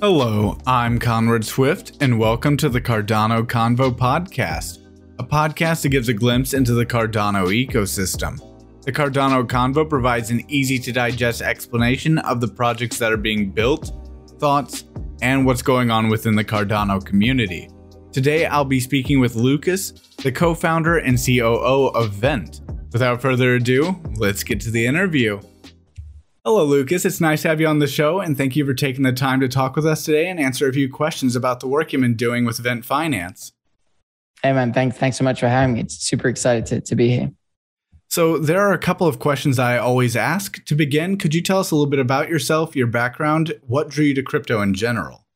Hello, I'm Conrad Swift, and welcome to the Cardano Convo podcast, a podcast that gives a glimpse into the Cardano ecosystem. The Cardano Convo provides an easy to digest explanation of the projects that are being built, thoughts, and what's going on within the Cardano community. Today, I'll be speaking with Lucas, the co founder and COO of Vent. Without further ado, let's get to the interview. Hello, Lucas. It's nice to have you on the show, and thank you for taking the time to talk with us today and answer a few questions about the work you've been doing with Vent Finance. Hey, man. Thanks, thanks so much for having me. It's super excited to, to be here. So, there are a couple of questions I always ask. To begin, could you tell us a little bit about yourself, your background, what drew you to crypto in general?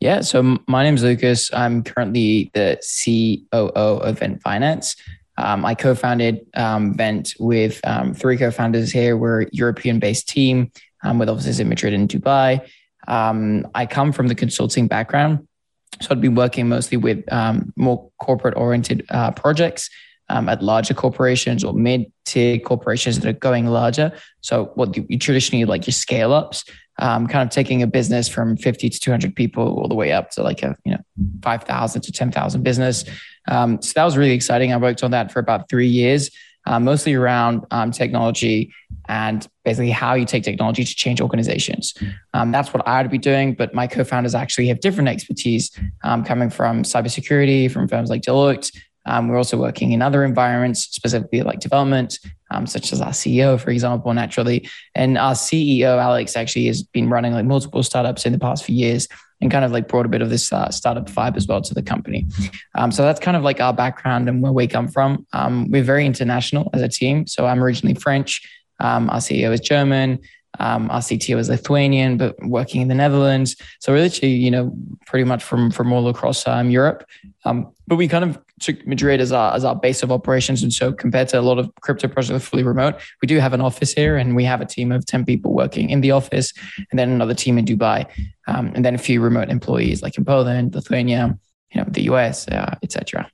Yeah, so my name is Lucas. I'm currently the COO of Vent Finance. Um, I co-founded um, Vent with um, three co-founders here. We're a European-based team um, with offices in Madrid and Dubai. Um, I come from the consulting background, so I'd been working mostly with um, more corporate-oriented uh, projects at larger corporations or mid-tier corporations that are going larger. So what you, you traditionally like your scale-ups kind of taking a business from 50 to 200 people all the way up to like a you know 5,000 to 10,000 business. Um, so that was really exciting. I worked on that for about three years, uh, mostly around um, technology and basically how you take technology to change organizations. Um, that's what I would be doing, but my co-founders actually have different expertise um, coming from cybersecurity, from firms like Deloitte, um, we're also working in other environments, specifically like development, um, such as our CEO, for example, naturally. And our CEO, Alex, actually has been running like multiple startups in the past few years and kind of like brought a bit of this uh, startup vibe as well to the company. Um, so that's kind of like our background and where we come from. Um, we're very international as a team. So I'm originally French. Um, our CEO is German. Um, our CTO is Lithuanian, but working in the Netherlands. So we're literally, you know, pretty much from from all across um, Europe. Um, but we kind of took Madrid as our as our base of operations, and so compared to a lot of crypto projects that are fully remote, we do have an office here, and we have a team of ten people working in the office, and then another team in Dubai, um, and then a few remote employees like in Poland, Lithuania, you know, the US, uh, etc.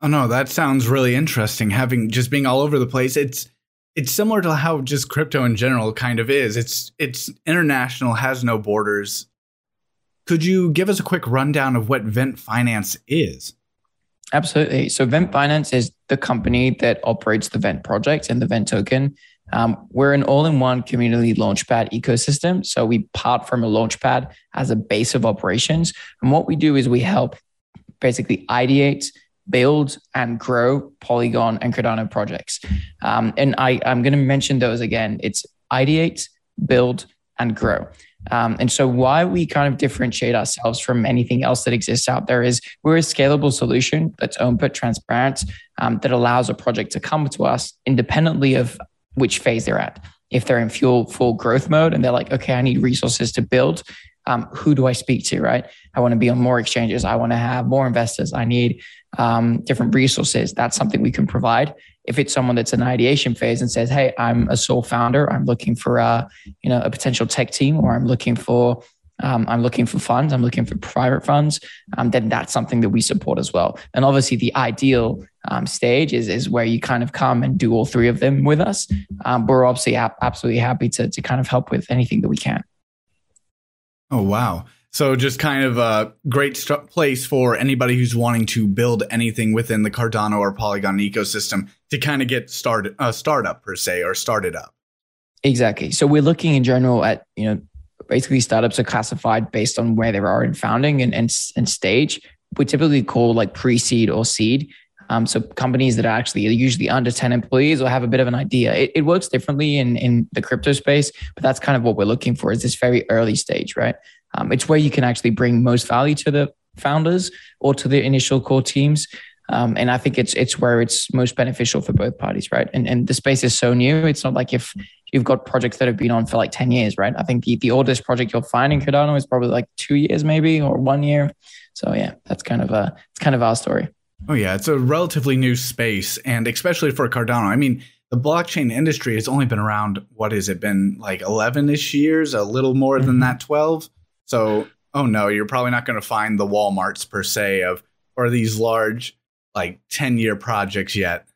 Oh no, that sounds really interesting. Having just being all over the place, it's it's similar to how just crypto in general kind of is. It's it's international, has no borders. Could you give us a quick rundown of what Vent Finance is? Absolutely. So Vent Finance is the company that operates the Vent project and the Vent token. Um, we're an all-in-one community launchpad ecosystem. So we part from a launchpad as a base of operations. And what we do is we help basically ideate, build and grow Polygon and Cardano projects. Um, and I, I'm going to mention those again. It's ideate, build, and grow. Um, and so, why we kind of differentiate ourselves from anything else that exists out there is we're a scalable solution that's open, but transparent, um, that allows a project to come to us independently of which phase they're at. If they're in full full growth mode and they're like, okay, I need resources to build, um, who do I speak to, right? I want to be on more exchanges. I want to have more investors. I need um, different resources. That's something we can provide. If it's someone that's in ideation phase and says, "Hey, I'm a sole founder. I'm looking for a, you know, a potential tech team, or I'm looking for um, I'm looking for funds. I'm looking for private funds. Um, then that's something that we support as well. And obviously, the ideal um, stage is is where you kind of come and do all three of them with us. Um, we're obviously absolutely happy to to kind of help with anything that we can. Oh, wow. So just kind of a great st- place for anybody who's wanting to build anything within the Cardano or Polygon ecosystem to kind of get started, a uh, startup per se, or started up. Exactly. So we're looking in general at you know basically startups are classified based on where they are in founding and and, and stage. We typically call like pre-seed or seed. Um, so companies that are actually usually under 10 employees or have a bit of an idea. It, it, works differently in, in the crypto space, but that's kind of what we're looking for is this very early stage, right? Um, it's where you can actually bring most value to the founders or to the initial core teams. Um, and I think it's it's where it's most beneficial for both parties, right? And and the space is so new. It's not like if you've got projects that have been on for like 10 years, right? I think the, the oldest project you'll find in Cardano is probably like two years maybe or one year. So yeah, that's kind of a it's kind of our story. Oh yeah, it's a relatively new space, and especially for Cardano. I mean, the blockchain industry has only been around. What has it been like eleven ish years? A little more mm-hmm. than that, twelve. So, oh no, you're probably not going to find the WalMarts per se of or these large like ten year projects yet.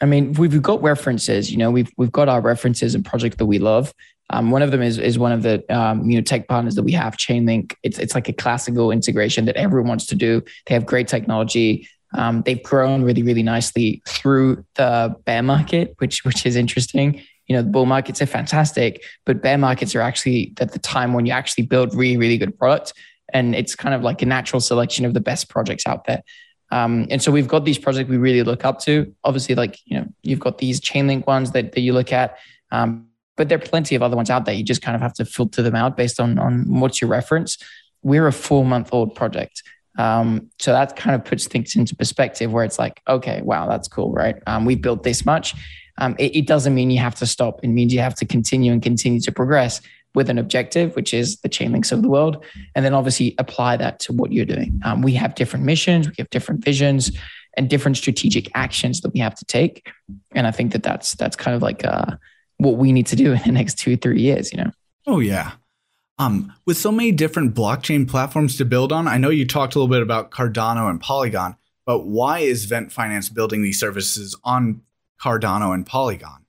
I mean, we've got references. You know, we've we've got our references and projects that we love. Um, one of them is is one of the um, you know tech partners that we have, Chainlink. It's it's like a classical integration that everyone wants to do. They have great technology. Um, they've grown really really nicely through the bear market, which which is interesting. You know, the bull markets are fantastic, but bear markets are actually at the time when you actually build really really good product, and it's kind of like a natural selection of the best projects out there. Um, and so we've got these projects we really look up to. Obviously, like you know, you've got these Chainlink ones that, that you look at. Um, but there are plenty of other ones out there. You just kind of have to filter them out based on on what's your reference. We're a four month old project. Um, so that kind of puts things into perspective where it's like, okay, wow, that's cool, right? Um, we built this much. Um, it, it, doesn't mean you have to stop. It means you have to continue and continue to progress with an objective, which is the Chainlinks of the world. And then obviously apply that to what you're doing. Um, we have different missions, we have different visions and different strategic actions that we have to take. And I think that that's, that's kind of like, uh, what we need to do in the next two, three years, you know? Oh, yeah. Um, with so many different blockchain platforms to build on, I know you talked a little bit about Cardano and Polygon, but why is Vent Finance building these services on Cardano and Polygon?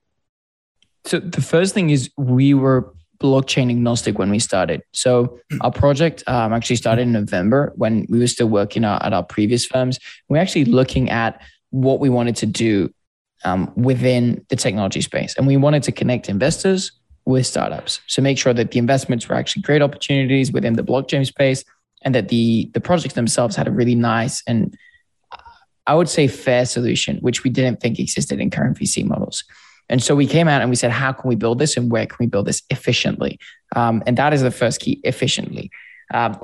So the first thing is we were blockchain agnostic when we started. So our project um, actually started in November when we were still working at our previous firms. We we're actually looking at what we wanted to do um, within the technology space. And we wanted to connect investors with startups. So make sure that the investments were actually great opportunities within the blockchain space and that the, the projects themselves had a really nice and I would say fair solution, which we didn't think existed in current VC models. And so we came out and we said, how can we build this and where can we build this efficiently? Um, and that is the first key efficiently. Um,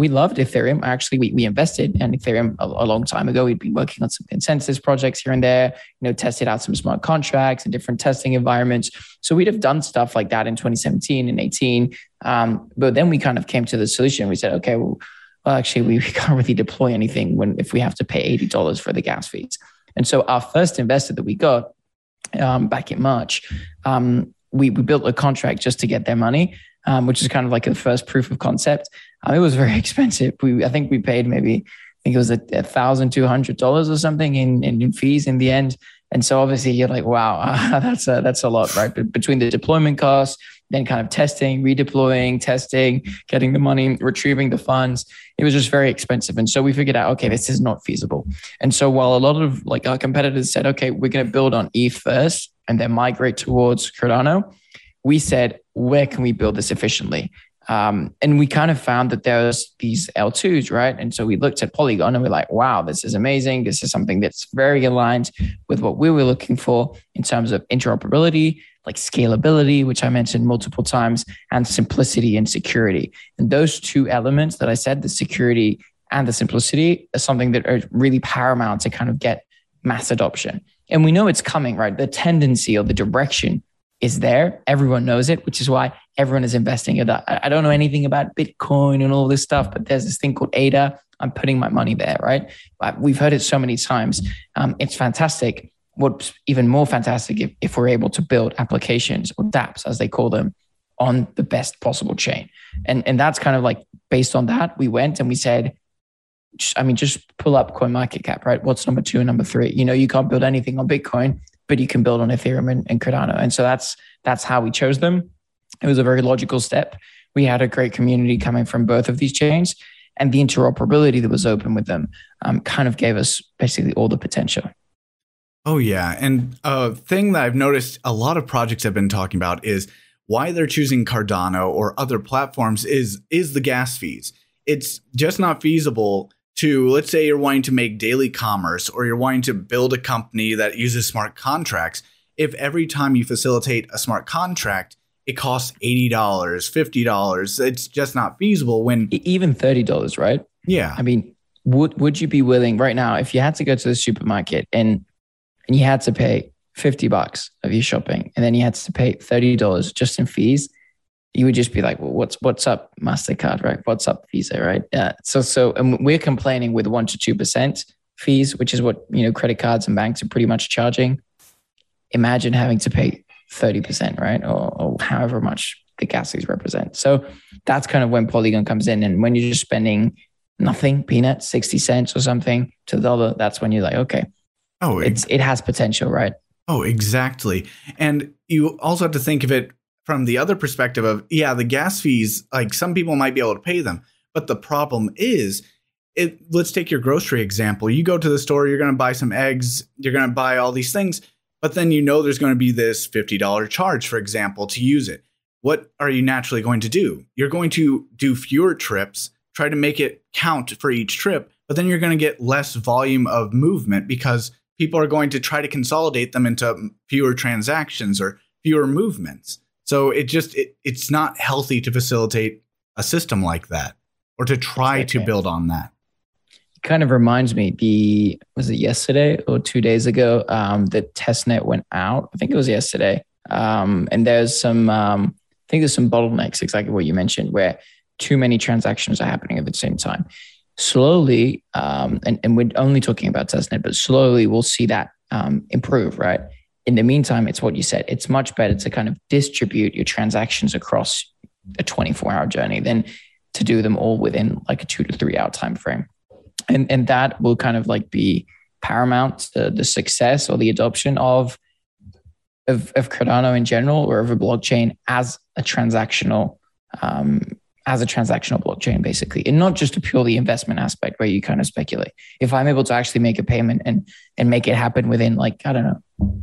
we loved Ethereum. Actually, we, we invested in Ethereum a, a, long time ago. We'd been working on some consensus projects here and there, you know, tested out some smart contracts and different testing environments. So we'd have done stuff like that in 2017 and 18. Um, but then we kind of came to the solution. We said, okay, well, well actually, we, we can't really deploy anything when if we have to pay $80 for the gas fees. And so our first investor that we got um, back in March, um, we, we built a contract just to get their money um, which is kind of like the first proof of concept. Um, it was very expensive. We I think we paid maybe I think it was a thousand two hundred dollars or something in, in, in fees in the end. And so obviously you're like, wow, that's a, that's a lot, right? But between the deployment costs, then kind of testing, redeploying, testing, getting the money, retrieving the funds, it was just very expensive. And so we figured out, okay, this is not feasible. And so while a lot of like our competitors said, okay, we're going to build on ETH first and then migrate towards Cardano, we said, where can we build this efficiently? Um, and we kind of found that there's these L2s, right? And so we looked at Polygon and we're like, wow, this is amazing. This is something that's very aligned with what we were looking for in terms of interoperability, like scalability, which I mentioned multiple times, and simplicity and security. And those two elements that I said, the security and the simplicity, are something that are really paramount to kind of get mass adoption. And we know it's coming, right? The tendency or the direction is there. Everyone knows it, which is why everyone is investing in that. I don't know anything about Bitcoin and all this stuff, but there's this thing called ADA. I'm putting my money there, right? We've heard it so many times. Um, it's fantastic. What's even more fantastic if, if we're able to build applications or dApps, as they call them, on the best possible chain. And, and that's kind of like based on that, we went and we said, I mean, just pull up CoinMarketCap, right? What's number two and number three? You know, you can't build anything on Bitcoin but you can build on Ethereum and, and Cardano. And so that's that's how we chose them. It was a very logical step. We had a great community coming from both of these chains, and the interoperability that was open with them um, kind of gave us basically all the potential. Oh yeah, and a thing that I've noticed a lot of projects have been talking about is why they're choosing Cardano or other platforms is is the gas fees. It's just not feasible to let's say you're wanting to make daily commerce or you're wanting to build a company that uses smart contracts if every time you facilitate a smart contract it costs $80 $50 it's just not feasible when even $30 right? Yeah. I mean would would you be willing right now if you had to go to the supermarket and and you had to pay 50 bucks of your shopping and then you had to pay $30 just in fees you would just be like, well, what's what's up, Mastercard, right? What's up, Visa, right? Yeah. So so and we're complaining with one to two percent fees, which is what you know credit cards and banks are pretty much charging. Imagine having to pay thirty percent, right, or, or however much the gas fees represent. So that's kind of when Polygon comes in, and when you're just spending nothing, peanuts, sixty cents or something to the dollar, that's when you're like, okay, oh, it's it has potential, right? Oh, exactly. And you also have to think of it from the other perspective of yeah, the gas fees, like some people might be able to pay them, but the problem is it, let's take your grocery example. You go to the store, you're going to buy some eggs, you're going to buy all these things, but then you know there's going to be this $50 charge, for example, to use it. What are you naturally going to do? You're going to do fewer trips, try to make it count for each trip, but then you're going to get less volume of movement because people are going to try to consolidate them into fewer transactions or fewer movements. So it just it, it's not healthy to facilitate a system like that or to try okay. to build on that. It kind of reminds me the was it yesterday or two days ago um, the testnet went out? I think it was yesterday. Um, and there's some um, i think there's some bottlenecks exactly what you mentioned where too many transactions are happening at the same time. Slowly um, and, and we're only talking about testnet but slowly we'll see that um, improve right in the meantime it's what you said. It's much better to kind of distribute your transactions across a 24 hour journey than to do them all within like a two to three hour time frame. And and that will kind of like be paramount to the success or the adoption of of, of Cardano in general or of a blockchain as a transactional um, as a transactional blockchain basically. And not just a purely investment aspect where you kind of speculate. If i'm able to actually make a payment and and make it happen within like i don't know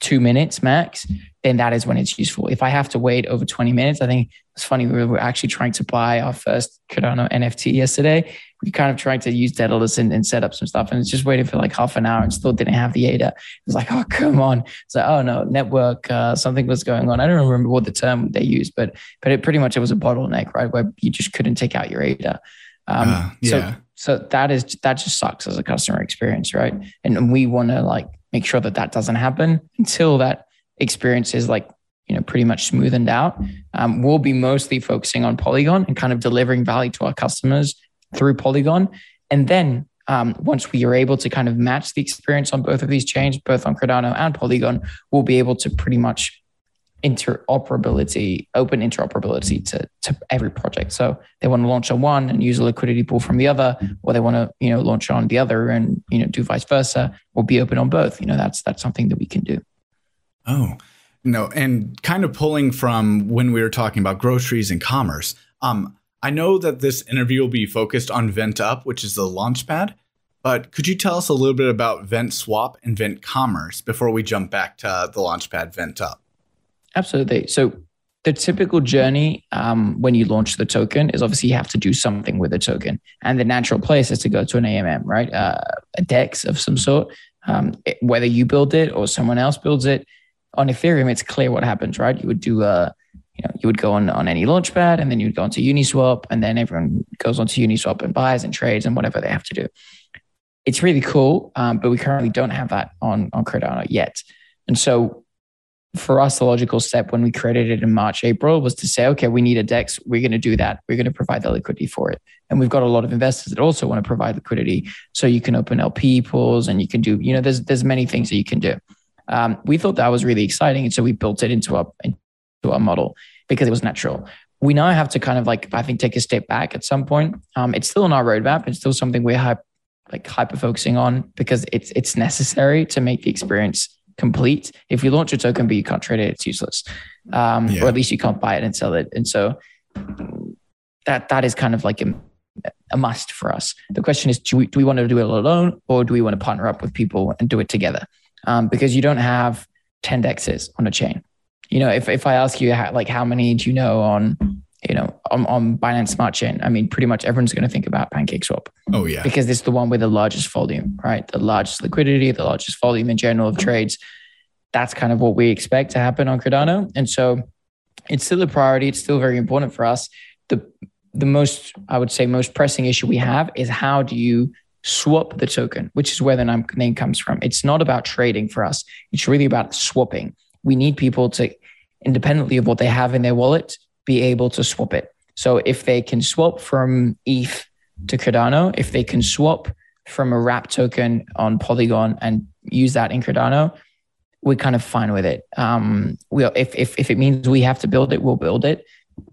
two minutes max then that is when it's useful. If I have to wait over 20 minutes, I think it's funny. We were actually trying to buy our first Cardano NFT yesterday. We kind of tried to use Daedalus and, and set up some stuff and it's just waiting for like half an hour and still didn't have the ADA. It was like, oh, come on. It's like, oh no, network, uh, something was going on. I don't remember what the term they used, but but it pretty much it was a bottleneck, right? Where you just couldn't take out your ADA. Um, uh, yeah. So, so that is that just sucks as a customer experience, right? And, we want to like make sure that that doesn't happen until that experience is like you know pretty much smoothened out um, we'll be mostly focusing on polygon and kind of delivering value to our customers through polygon and then um, once we are able to kind of match the experience on both of these chains both on cardano and polygon we'll be able to pretty much interoperability open interoperability to, to every project so they want to launch on one and use a liquidity pool from the other or they want to you know launch on the other and you know do vice versa or be open on both you know that's that's something that we can do Oh, no. And kind of pulling from when we were talking about groceries and commerce, um, I know that this interview will be focused on Vent Up, which is the launchpad. But could you tell us a little bit about Vent Swap and Vent Commerce before we jump back to the launchpad Vent Up? Absolutely. So the typical journey um, when you launch the token is obviously you have to do something with the token, and the natural place is to go to an AMM, right? Uh, a DEX of some sort. Um, it, whether you build it or someone else builds it, on Ethereum, it's clear what happens, right? You would do a, you know, you would go on on any launchpad, and then you'd go onto Uniswap, and then everyone goes onto Uniswap and buys and trades and whatever they have to do. It's really cool, um, but we currently don't have that on on Cardano yet. And so, for us, the logical step when we created it in March, April was to say, okay, we need a DEX. We're going to do that. We're going to provide the liquidity for it. And we've got a lot of investors that also want to provide liquidity. So you can open LP pools and you can do, you know, there's there's many things that you can do. Um, we thought that was really exciting. And so we built it into our, into our model because it was natural. We now have to kind of like, I think, take a step back at some point. Um, it's still on our roadmap. It's still something we're hype, like hyper focusing on because it's, it's necessary to make the experience complete. If you launch a token, but you can't trade it, it's useless. Um, yeah. Or at least you can't buy it and sell it. And so that, that is kind of like a, a must for us. The question is, do we, do we want to do it alone or do we want to partner up with people and do it together? um, because you don't have 10 dexes on a chain. You know, if, if I ask you how, like how many do you know on, you know, on, on Binance Smart Chain, I mean, pretty much everyone's going to think about PancakeSwap. Oh yeah, because it's the one with the largest volume, right? The largest liquidity, the largest volume in general of trades. That's kind of what we expect to happen on Cardano, and so it's still a priority. It's still very important for us. The the most I would say most pressing issue we have is how do you swap the token, which is where the name comes from. It's not about trading for us. It's really about swapping. We need people to, independently of what they have in their wallet, be able to swap it. So if they can swap from ETH to Cardano, if they can swap from a wrap token on Polygon and use that in Cardano, we're kind of fine with it. Um, we if, if if it means we have to build it, we'll build it.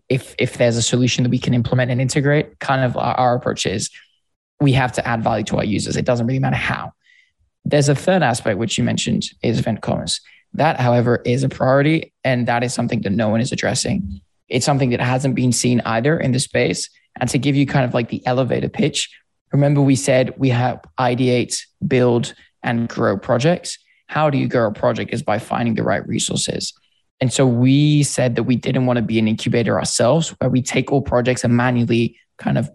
If if there's a solution that we can implement and integrate, kind of our, our approach is we have to add value to our users. It doesn't really matter how. There's a third aspect, which you mentioned, is Vent Commerce. That, however, is a priority, and that is something that no one is addressing. It's something that hasn't been seen either in the space. And to give you kind of like the elevator pitch, remember we said we have ideate, build, and grow projects. How do you grow a project is by finding the right resources. And so we said that we didn't want to be an incubator ourselves, where we take all projects and manually kind of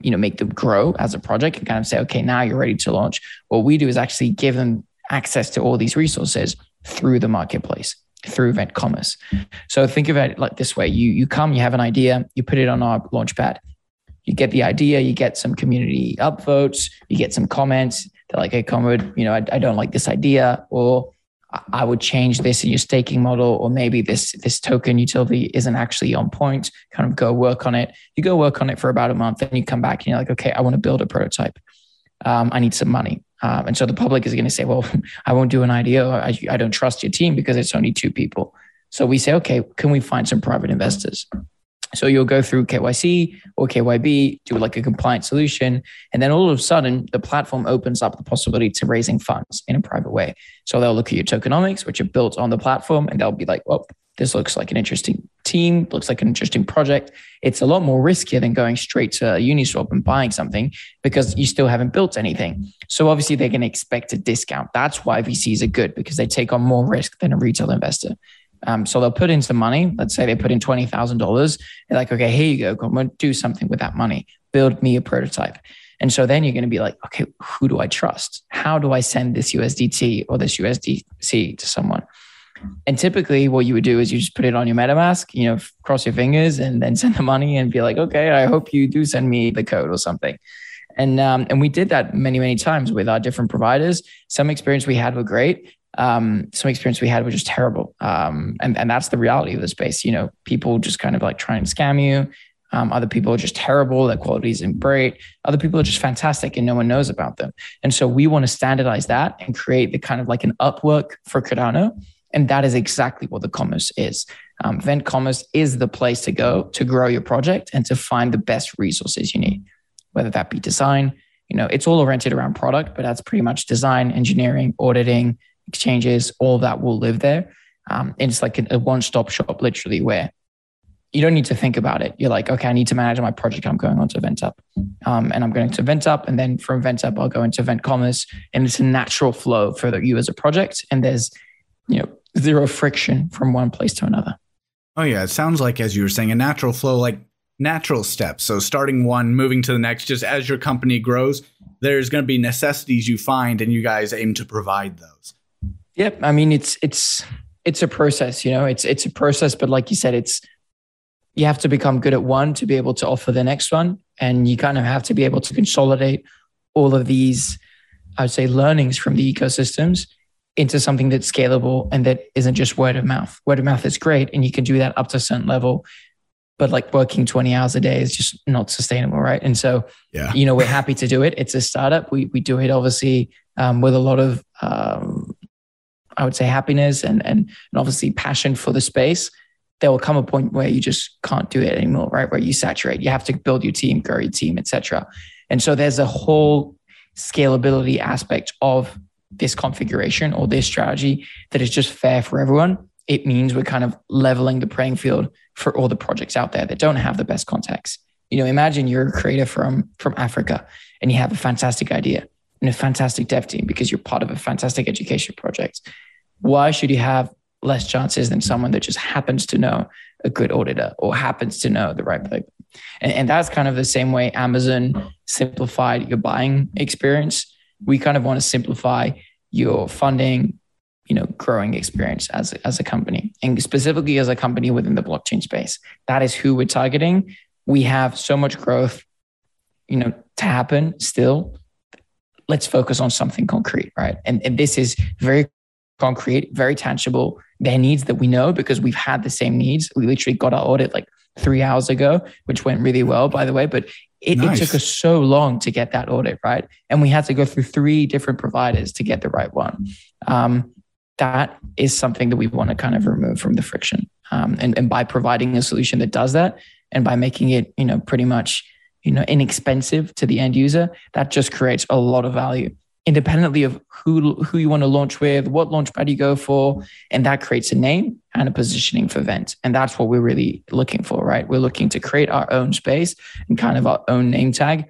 you know make them grow as a project and kind of say okay now you're ready to launch what we do is actually give them access to all these resources through the marketplace through Vent Commerce so think of it like this way you you come you have an idea you put it on our launchpad you get the idea you get some community upvotes you get some comments they're like hey Conrad, you know I, I don't like this idea or I would change this in your staking model, or maybe this this token utility isn't actually on point. Kind of go work on it. You go work on it for about a month, and you come back and you're like, okay, I want to build a prototype. Um, I need some money, um, and so the public is going to say, well, I won't do an IDO. I, I don't trust your team because it's only two people. So we say, okay, can we find some private investors? So you'll go through KYC or KYB, do like a compliant solution. And then all of a sudden, the platform opens up the possibility to raising funds in a private way. So they'll look at your tokenomics, which are built on the platform, and they'll be like, well, this looks like an interesting team, looks like an interesting project. It's a lot more riskier than going straight to a Uniswap and buying something because you still haven't built anything. So obviously they're going to expect a discount. That's why VCs are good because they take on more risk than a retail investor. Um, so they'll put in some money. Let's say they put in twenty thousand dollars. They're like, okay, here you go. Go and do something with that money. Build me a prototype. And so then you're going to be like, okay, who do I trust? How do I send this USDT or this USDC to someone? And typically, what you would do is you just put it on your MetaMask, you know, cross your fingers, and then send the money and be like, okay, I hope you do send me the code or something. And um, and we did that many many times with our different providers. Some experience we had were great, um, some experience we had were just terrible. Um, and, and that's the reality of the space. You know, people just kind of like try and scam you. Um, other people are just terrible. Their quality isn't great. Other people are just fantastic and no one knows about them. And so we want to standardize that and create the kind of like an Upwork for Cardano. And that is exactly what the commerce is. Um, Vent Commerce is the place to go to grow your project and to find the best resources you need, whether that be design. You know, it's all oriented around product, but that's pretty much design, engineering, auditing, exchanges, all that will live there. Um, and it's like a, a one stop shop, literally, where you don't need to think about it. You're like, okay, I need to manage my project. I'm going on to VentUp. Um, and I'm going to VentUp. And then from VentUp, I'll go into Vent Commerce. And it's a natural flow for you as a project. And there's, you know, zero friction from one place to another. Oh, yeah. It sounds like, as you were saying, a natural flow, like natural steps. So starting one, moving to the next, just as your company grows, there's going to be necessities you find, and you guys aim to provide those. Yep. I mean, it's it's it's a process. You know, it's it's a process, but like you said, it's you have to become good at one to be able to offer the next one, and you kind of have to be able to consolidate all of these, I would say, learnings from the ecosystems into something that's scalable and that isn't just word of mouth. Word of mouth is great, and you can do that up to a certain level but like working 20 hours a day is just not sustainable right and so yeah. you know we're happy to do it it's a startup we, we do it obviously um, with a lot of um, I would say happiness and and and obviously passion for the space, there will come a point where you just can't do it anymore, right? Where you saturate. You have to build your team, grow your team, etc. And so there's a whole scalability aspect of this configuration or this strategy that is just fair for everyone. It means we're kind of leveling the playing field for all the projects out there that don't have the best context. You know, imagine you're a creator from from Africa and you have a fantastic idea and a fantastic dev team because you're part of a fantastic education project. Why should you have less chances than someone that just happens to know a good auditor or happens to know the right playbook? And, and that's kind of the same way Amazon simplified your buying experience. We kind of want to simplify your funding, you know, growing experience as as a company, and specifically as a company within the blockchain space. That is who we're targeting. We have so much growth, you know, to happen still let's focus on something concrete, right? And, and this is very concrete, very tangible. Their needs that we know because we've had the same needs. We literally got our audit like three hours ago, which went really well, by the way. But it, nice. it, took us so long to get that audit right, and we had to go through three different providers to get the right one. Um, that is something that we want to kind of remove from the friction, um, and, and by providing a solution that does that, and by making it, you know, pretty much you know inexpensive to the end user that just creates a lot of value independently of who who you want to launch with, what launchpad you go for, and that creates a name and a positioning for Vent. And that's what we're really looking for, right? We're looking to create our own space and kind of our own name tag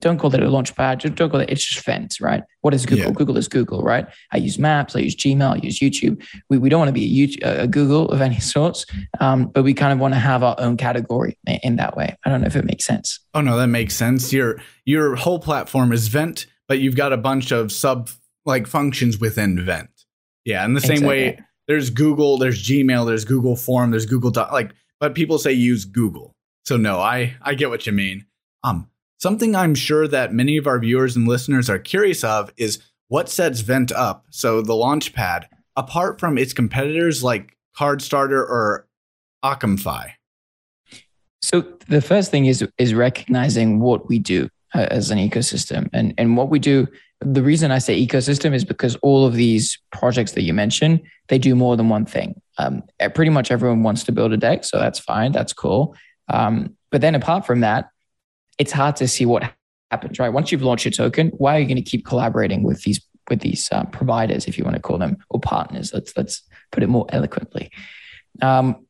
don't call it a launchpad. Just don't call it. It's just Vent, right? What is Google? Yeah. Google is Google, right? I use Maps. I use Gmail. I use YouTube. We, we don't want to be a, YouTube, a Google of any sorts, um, but we kind of want to have our own category in that way. I don't know if it makes sense. Oh no, that makes sense. Your your whole platform is Vent, but you've got a bunch of sub like functions within Vent. Yeah, in the same exactly. way, there's Google, there's Gmail, there's Google Form, there's Google Doc. Like, but people say use Google. So no, I I get what you mean. Um, Something I'm sure that many of our viewers and listeners are curious of is what sets Vent up, so the Launchpad, apart from its competitors like CardStarter or OccamFi. So the first thing is is recognizing what we do as an ecosystem, and and what we do. The reason I say ecosystem is because all of these projects that you mentioned, they do more than one thing. Um, pretty much everyone wants to build a DEX, so that's fine, that's cool. Um, but then apart from that, it's hard to see what happens, right? Once you've launched your token, why are you going to keep collaborating with these with these uh, providers, if you want to call them, or partners? Let's let's put it more eloquently. Um,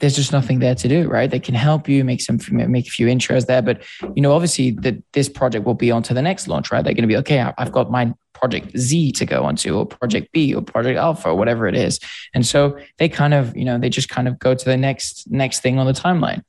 there's just nothing there to do, right? They can help you make some make a few intros there, but you know, obviously, that this project will be on to the next launch, right? They're going to be okay. I've got my project Z to go onto, or project B, or project Alpha, or whatever it is, and so they kind of, you know, they just kind of go to the next next thing on the timeline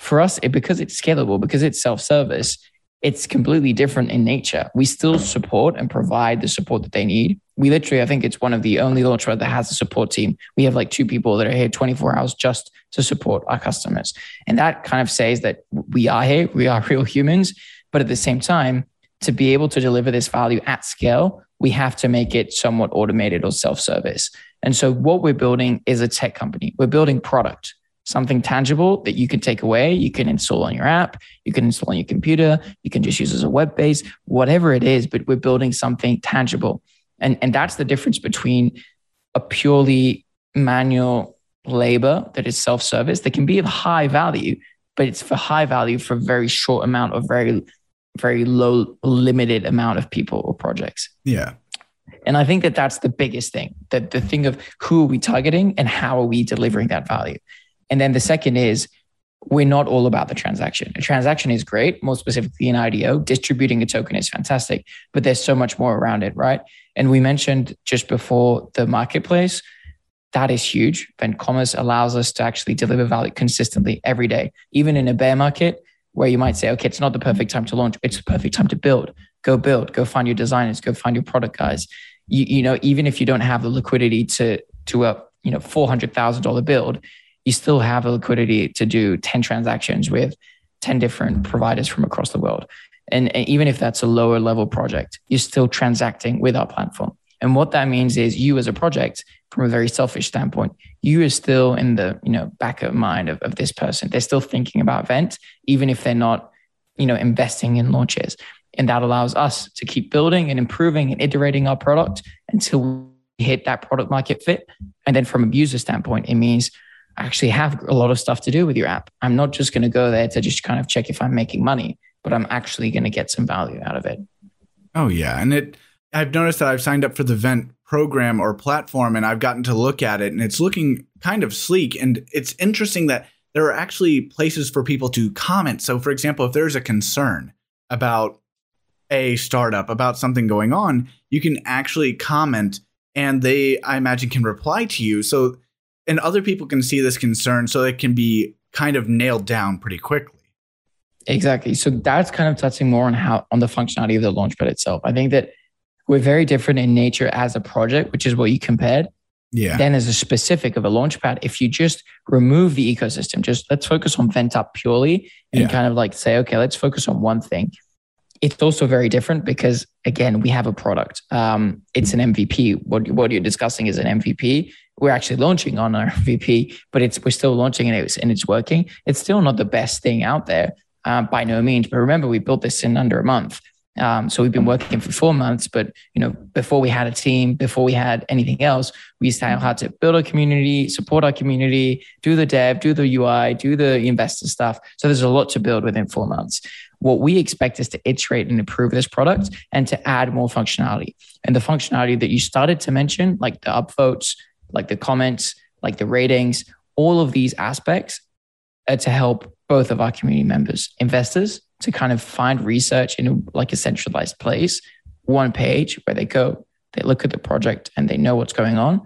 for us, it, because it's scalable, because it's self service, it's completely different in nature. We still support and provide the support that they need. We literally, I think it's one of the only launcher that has a support team. We have like two people that are here 24 hours just to support our customers. And that kind of says that we are here, we are real humans. But at the same time, to be able to deliver this value at scale, we have to make it somewhat automated or self service. And so, what we're building is a tech company, we're building product something tangible that you can take away. You can install on your app, you can install on your computer, you can just use as a web base, whatever it is, but we're building something tangible. And, and that's the difference between a purely manual labor that is self service that can be of high value, but it's for high value for a very short amount of very, very low, limited amount of people or projects. Yeah. And I think that that's the biggest thing that the thing of who are we targeting and how are we delivering that value. And then the second is we're not all about the transaction. A transaction is great, more specifically in IDO. Distributing a token is fantastic, but there's so much more around it, right? And we mentioned just before the marketplace, that is huge. Vent Commerce allows us to actually deliver value consistently every day, even in a bear market where you might say, okay, it's not the perfect time to launch, it's the perfect time to build. Go build, go find your designers, go find your product guys. You, you know, even if you don't have the liquidity to to a you know four hundred thousand dollar build, you still have the liquidity to do 10 transactions with 10 different providers from across the world. And, and even if that's a lower level project, you're still transacting with our platform. And what that means is you as a project, from a very selfish standpoint, you are still in the you know back of mind of, of this person. They're still thinking about Vent, even if they're not, you know, investing in launches. And that allows us to keep building and improving and iterating our product until we hit that product market fit. And then from a user standpoint, it means actually have a lot of stuff to do with your app. I'm not just going to go there to just kind of check if I'm making money, but I'm actually going to get some value out of it. Oh yeah, and it I've noticed that I've signed up for the Vent program or platform and I've gotten to look at it and it's looking kind of sleek and it's interesting that there are actually places for people to comment. So for example, if there's a concern about a startup, about something going on, you can actually comment and they I imagine can reply to you. So and other people can see this concern so it can be kind of nailed down pretty quickly. Exactly. So that's kind of touching more on how on the functionality of the launchpad itself. I think that we're very different in nature as a project, which is what you compared. Yeah. Then as a specific of a launchpad, if you just remove the ecosystem, just let's focus on VentUp purely and yeah. kind of like say, okay, let's focus on one thing. It's also very different because again, we have a product. Um, it's an MVP. What what you're discussing is an MVP, we're actually launching on our MVP, but it's we're still launching and it's and it's working. It's still not the best thing out there uh, by no means. But remember, we built this in under a month. Um, so we've been working for four months, but you know, before we had a team, before we had anything else, we used to know how to build a community, support our community, do the dev, do the UI, do the investor stuff. So there's a lot to build within four months. What we expect is to iterate and improve this product and to add more functionality. And the functionality that you started to mention, like the upvotes, like the comments, like the ratings, all of these aspects are to help both of our community members, investors, to kind of find research in like a centralized place, one page where they go, they look at the project and they know what's going on.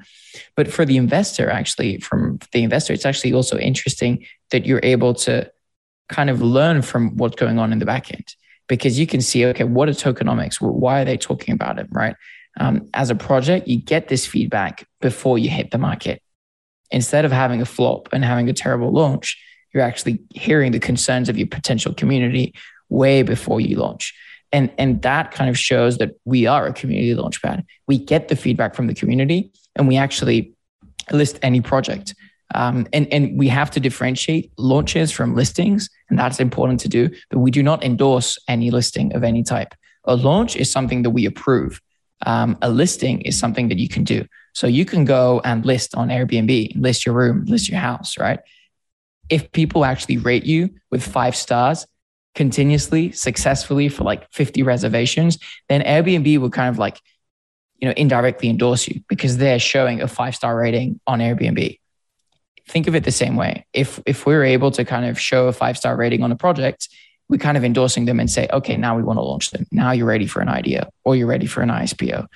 But for the investor, actually, from the investor, it's actually also interesting that you're able to kind of learn from what's going on in the back end because you can see, okay, what are tokenomics? Why are they talking about it, right? Um, as a project, you get this feedback before you hit the market. Instead of having a flop and having a terrible launch, you're actually hearing the concerns of your potential community way before you launch. And, and that kind of shows that we are a community launchpad. We get the feedback from the community and we actually list any project. Um, and, and we have to differentiate launches from listings, and that's important to do. But we do not endorse any listing of any type. A launch is something that we approve. Um, a listing is something that you can do. So you can go and list on Airbnb, list your room, list your house, right? If people actually rate you with five stars, continuously, successfully for like 50 reservations, then Airbnb will kind of like, you know, indirectly endorse you because they're showing a five star rating on Airbnb. Think of it the same way. If if we're able to kind of show a five star rating on a project, we're kind of endorsing them and say, okay, now we want to launch them. Now you're ready for an IDO, or you're ready for an ISPO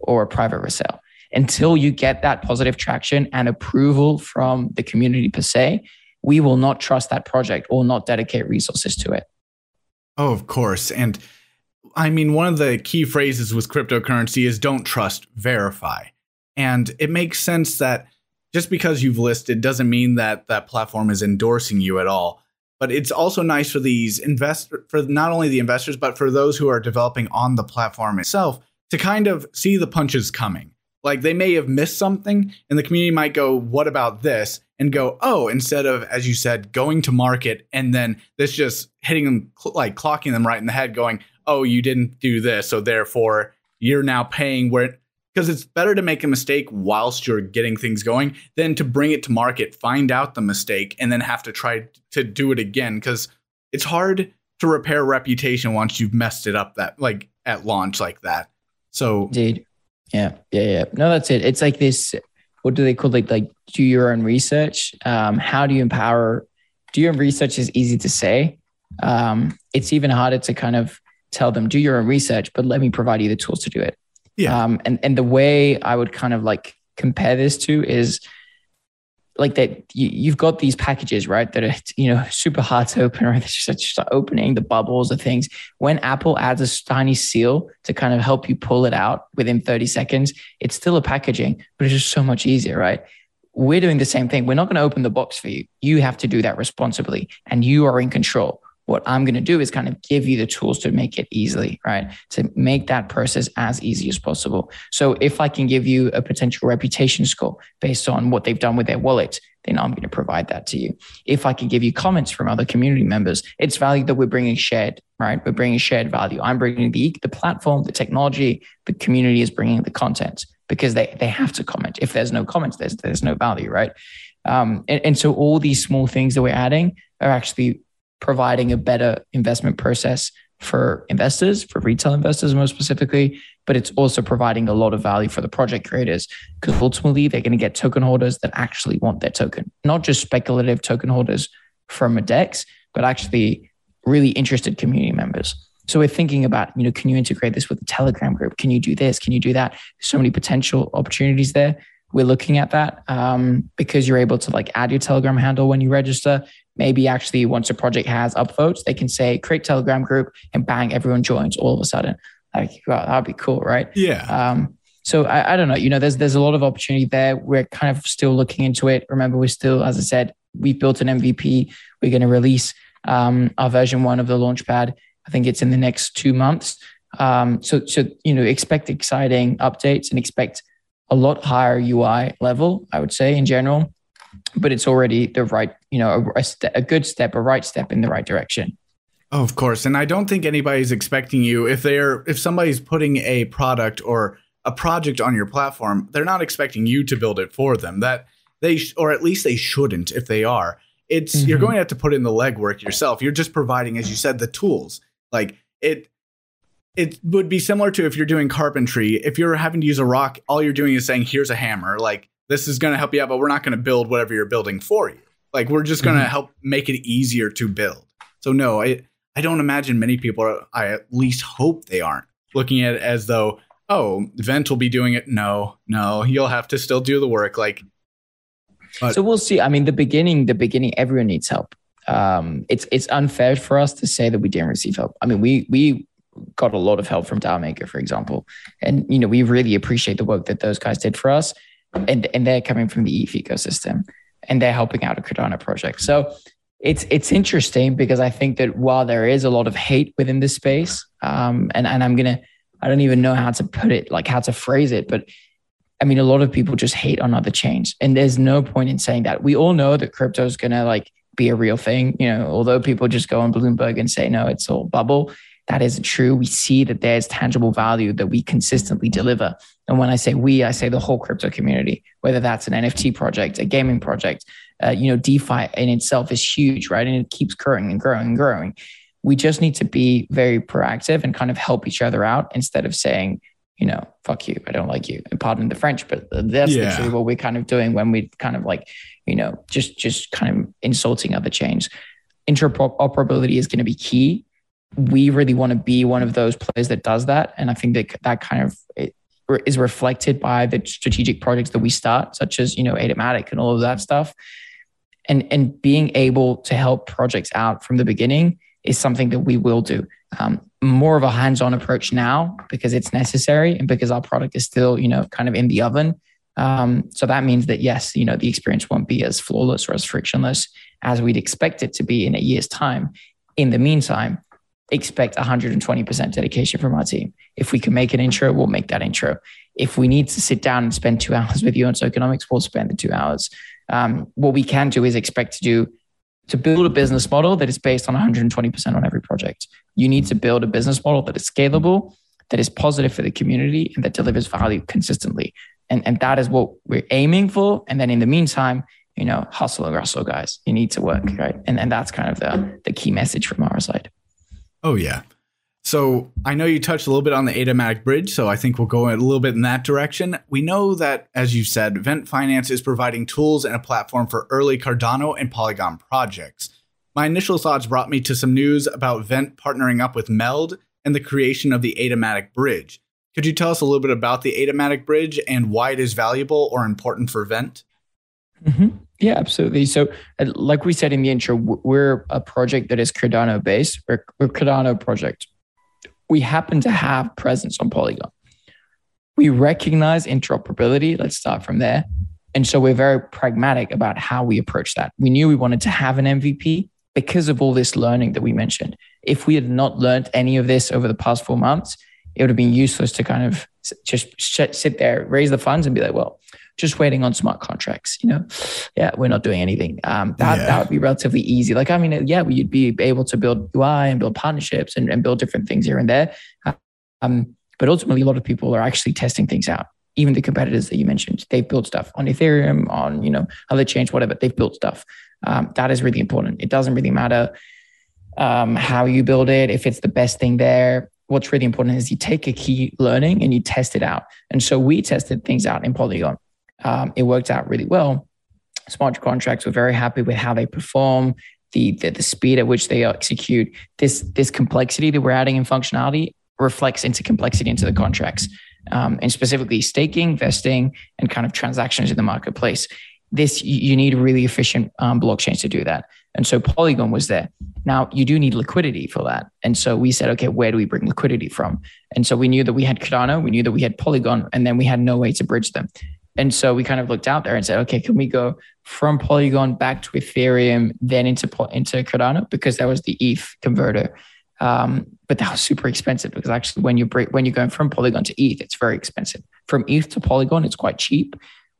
or a private resale. Until you get that positive traction and approval from the community per se, we will not trust that project or not dedicate resources to it. Oh, of course. And I mean, one of the key phrases with cryptocurrency is don't trust, verify. And it makes sense that just because you've listed doesn't mean that that platform is endorsing you at all. But it's also nice for these investors, for not only the investors, but for those who are developing on the platform itself to kind of see the punches coming. Like they may have missed something, and the community might go, What about this? and go, oh, instead of, as you said, going to market and then this just hitting them, like clocking them right in the head, going, oh, you didn't do this. So therefore, you're now paying where, because it's better to make a mistake whilst you're getting things going than to bring it to market, find out the mistake, and then have to try to do it again. Because it's hard to repair reputation once you've messed it up that, like at launch like that. So, indeed. Yeah, yeah, yeah. No, that's it. It's like this what do they call like like do your own research um, how do you empower do your own research is easy to say um, it's even harder to kind of tell them do your own research but let me provide you the tools to do it yeah. Um, and and the way i would kind of like compare this to is like that you, you've got these packages right that are you know super hard to open right? Just, just opening the bubbles of things. When apple adds a tiny seal to kind of help you pull it out within 30 seconds it's still a packaging but it's just so much easier right? We're doing the same thing. We're not going to open the box for you. You have to do that responsibly and you are in control what I'm going to do is kind of give you the tools to make it easily, right? To make that process as easy as possible. So if I can give you a potential reputation score based on what they've done with their wallet, then I'm going to provide that to you. If I can give you comments from other community members, it's value that we're bringing shared, right? We're bringing shared value. I'm bringing the, the platform, the technology, the community is bringing the content because they, they have to comment. If there's no comments, there's, there's no value, right? Um, and, and so all these small things that we're adding are actually providing a better investment process for investors, for retail investors more specifically, but it's also providing a lot of value for the project creators because ultimately they're going to get token holders that actually want their token, not just speculative token holders from a DEX, but actually really interested community members. So we're thinking about, you know, can you integrate this with the Telegram group? Can you do this? Can you do that? There's so many potential opportunities there. We're looking at that um, because you're able to like add your Telegram handle when you register maybe actually once a project has upvotes, they can say create Telegram group and bang, everyone joins all of a sudden. Like, wow, that'd be cool, right? Yeah. Um, so I, I don't know, you know, there's there's a lot of opportunity there. We're kind of still looking into it. Remember, we're still, as I said, we've built an MVP. We're going to release um, our version one of the Launchpad. I think it's in the next two months. Um, so so you know, expect exciting updates and expect a lot higher UI level. I would say in general but it's already the right, you know, a, a, st- a good step, a right step in the right direction. Oh, of course. And I don't think anybody's expecting you if they're if somebody's putting a product or a project on your platform, they're not expecting you to build it for them. That they sh- or at least they shouldn't if they are. It's mm-hmm. you're going to have to put in the legwork yourself. You're just providing as you said the tools. Like it it would be similar to if you're doing carpentry. If you're having to use a rock, all you're doing is saying, "Here's a hammer." Like this is going to help you out, but we're not going to build whatever you're building for you. Like we're just going to mm-hmm. help make it easier to build. So no, I I don't imagine many people. Are, I at least hope they aren't looking at it as though, oh, Vent will be doing it. No, no, you'll have to still do the work. Like, but, so we'll see. I mean, the beginning, the beginning, everyone needs help. Um, it's it's unfair for us to say that we didn't receive help. I mean, we we got a lot of help from DAOmaker, for example, and you know we really appreciate the work that those guys did for us, and and they're coming from the ETH ecosystem, and they're helping out a Cardano project. So it's it's interesting because I think that while there is a lot of hate within this space, um, and and I'm gonna I don't even know how to put it, like how to phrase it, but I mean, a lot of people just hate on other chains, and there's no point in saying that. We all know that crypto is gonna like be a real thing, you know. Although people just go on Bloomberg and say no, it's all bubble. That isn't true. We see that there's tangible value that we consistently deliver. And when I say we, I say the whole crypto community, whether that's an NFT project, a gaming project, uh, you know, DeFi in itself is huge, right? And it keeps growing and growing and growing. We just need to be very proactive and kind of help each other out instead of saying, you know, fuck you, I don't like you. And pardon the French, but that's yeah. literally what we're kind of doing when we kind of like, you know, just just kind of insulting other chains. Interoperability is going to be key. We really want to be one of those players that does that, and I think that that kind of is reflected by the strategic projects that we start, such as you know, ADAMatic and all of that stuff and and being able to help projects out from the beginning is something that we will do. Um, more of a hands-on approach now because it's necessary and because our product is still you know kind of in the oven. Um, so that means that yes, you know the experience won't be as flawless or as frictionless as we'd expect it to be in a year's time. In the meantime, expect 120% dedication from our team. If we can make an intro, we'll make that intro. If we need to sit down and spend two hours with you on tokenomics, we'll spend the two hours um, what we can do is expect to do to build a business model that is based on 120% on every project. You need to build a business model that is scalable, that is positive for the community, and that delivers value consistently. And, and that is what we're aiming for. And then in the meantime, you know, hustle and rustle, guys. You need to work, right? And, and that's kind of the, the key message from our side. Oh, yeah. So I know you touched a little bit on the ADAMatic bridge, so I think we'll go a little bit in that direction. We know that, as you said, Vent Finance is providing tools and a platform for early Cardano and Polygon projects. My initial thoughts brought me to some news about Vent partnering up with Meld and the creation of the ADAMatic bridge. Could you tell us a little bit about the ADAMatic bridge and why it is valuable or important for Vent? Mm-hmm. Yeah, absolutely. So, uh, like we said in the intro, we're a project that is Cardano based. We're, we're Cardano project we happen to have presence on Polygon. We recognize interoperability. Let's start from there. And so we're very pragmatic about how we approach that. We knew we wanted to have an MVP because of all this learning that we mentioned. If we had not learned any of this over the past four months, it would have been useless to kind of just sit there, raise the funds, and be like, well, just waiting on smart contracts. You know, yeah, we're not doing anything. Um, that yeah. that would be relatively easy. Like, I mean, yeah, you'd be able to build UI and build partnerships and, and build different things here and there. Um, but ultimately, a lot of people are actually testing things out. Even the competitors that you mentioned, they've built stuff on Ethereum, on you know other chains, whatever. They've built stuff. Um, that is really important. It doesn't really matter um, how you build it, if it's the best thing there. What's really important is you take a key learning and you test it out. And so we tested things out in Polygon um, it worked out really well. Smart contracts were very happy with how they perform, the, the, the speed at which they execute. This this complexity that we're adding in functionality reflects into complexity into the contracts, um, and specifically staking, vesting, and kind of transactions in the marketplace. This you need really efficient um, blockchains to do that. And so Polygon was there. Now you do need liquidity for that. And so we said, okay, where do we bring liquidity from? And so we knew that we had Cardano, we knew that we had Polygon, and then we had no way to bridge them. And so we kind of looked out there and said, okay, can we go from Polygon back to Ethereum, then into into Cardano because that was the ETH converter. Um, but that was super expensive because actually, when you break when you're going from Polygon to ETH, it's very expensive. From ETH to Polygon, it's quite cheap,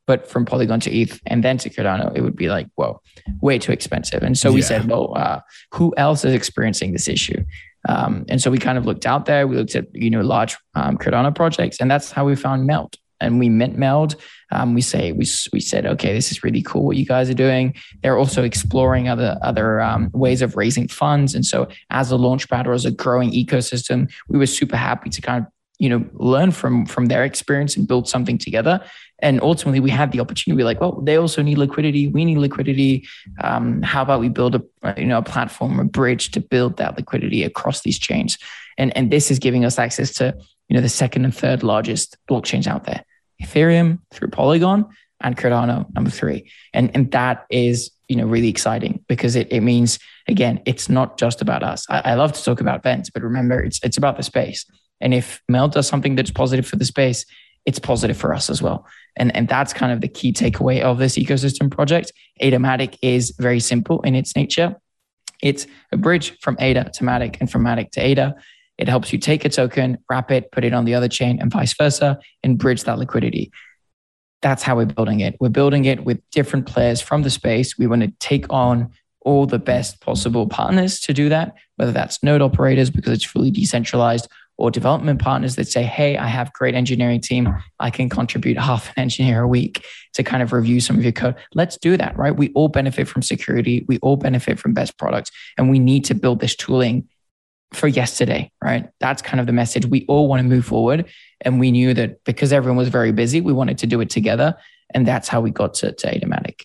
but from Polygon to ETH and then to Cardano, it would be like, whoa, way too expensive. And so we said, well, uh, who else is experiencing this issue? Um, and so we kind of looked out there. We looked at you know large um, Cardano projects, and that's how we found Meld. And we met Meld, um, we say we, we said, okay, this is really cool what you guys are doing. They're also exploring other other um, ways of raising funds, and so as a launchpad or as a growing ecosystem, we were super happy to kind of you know learn from from their experience and build something together. And ultimately we had the opportunity to be like well they also need liquidity we need liquidity. Um, how about we build a you know a platform a bridge to build that liquidity across these chains? And and this is giving us access to you know the second and third largest blockchains out there ethereum through polygon and cardano number three and and that is you know really exciting because it, it means again it's not just about us I, I love to talk about vents but remember it's it's about the space and if Meld does something that's positive for the space, it's positive for us as well. And, and that's kind of the key takeaway of this ecosystem project. Adamatic is very simple in its nature. It's a bridge from ADA to Matic and from Matic to ADA. It helps you take a token, wrap it, put it on the other chain, and vice versa, and bridge that liquidity. That's how we're building it. We're building it with different players from the space. We want to take on all the best possible partners to do that, whether that's node operators because it's fully decentralized, or development partners that say, Hey, I have great engineering team. I can contribute half an engineer a week to kind of review some of your code. Let's do that, right? We all benefit from security. We all benefit from best products. And we need to build this tooling for yesterday, right? That's kind of the message. We all want to move forward. And we knew that because everyone was very busy, we wanted to do it together. And that's how we got to, to Adamatic.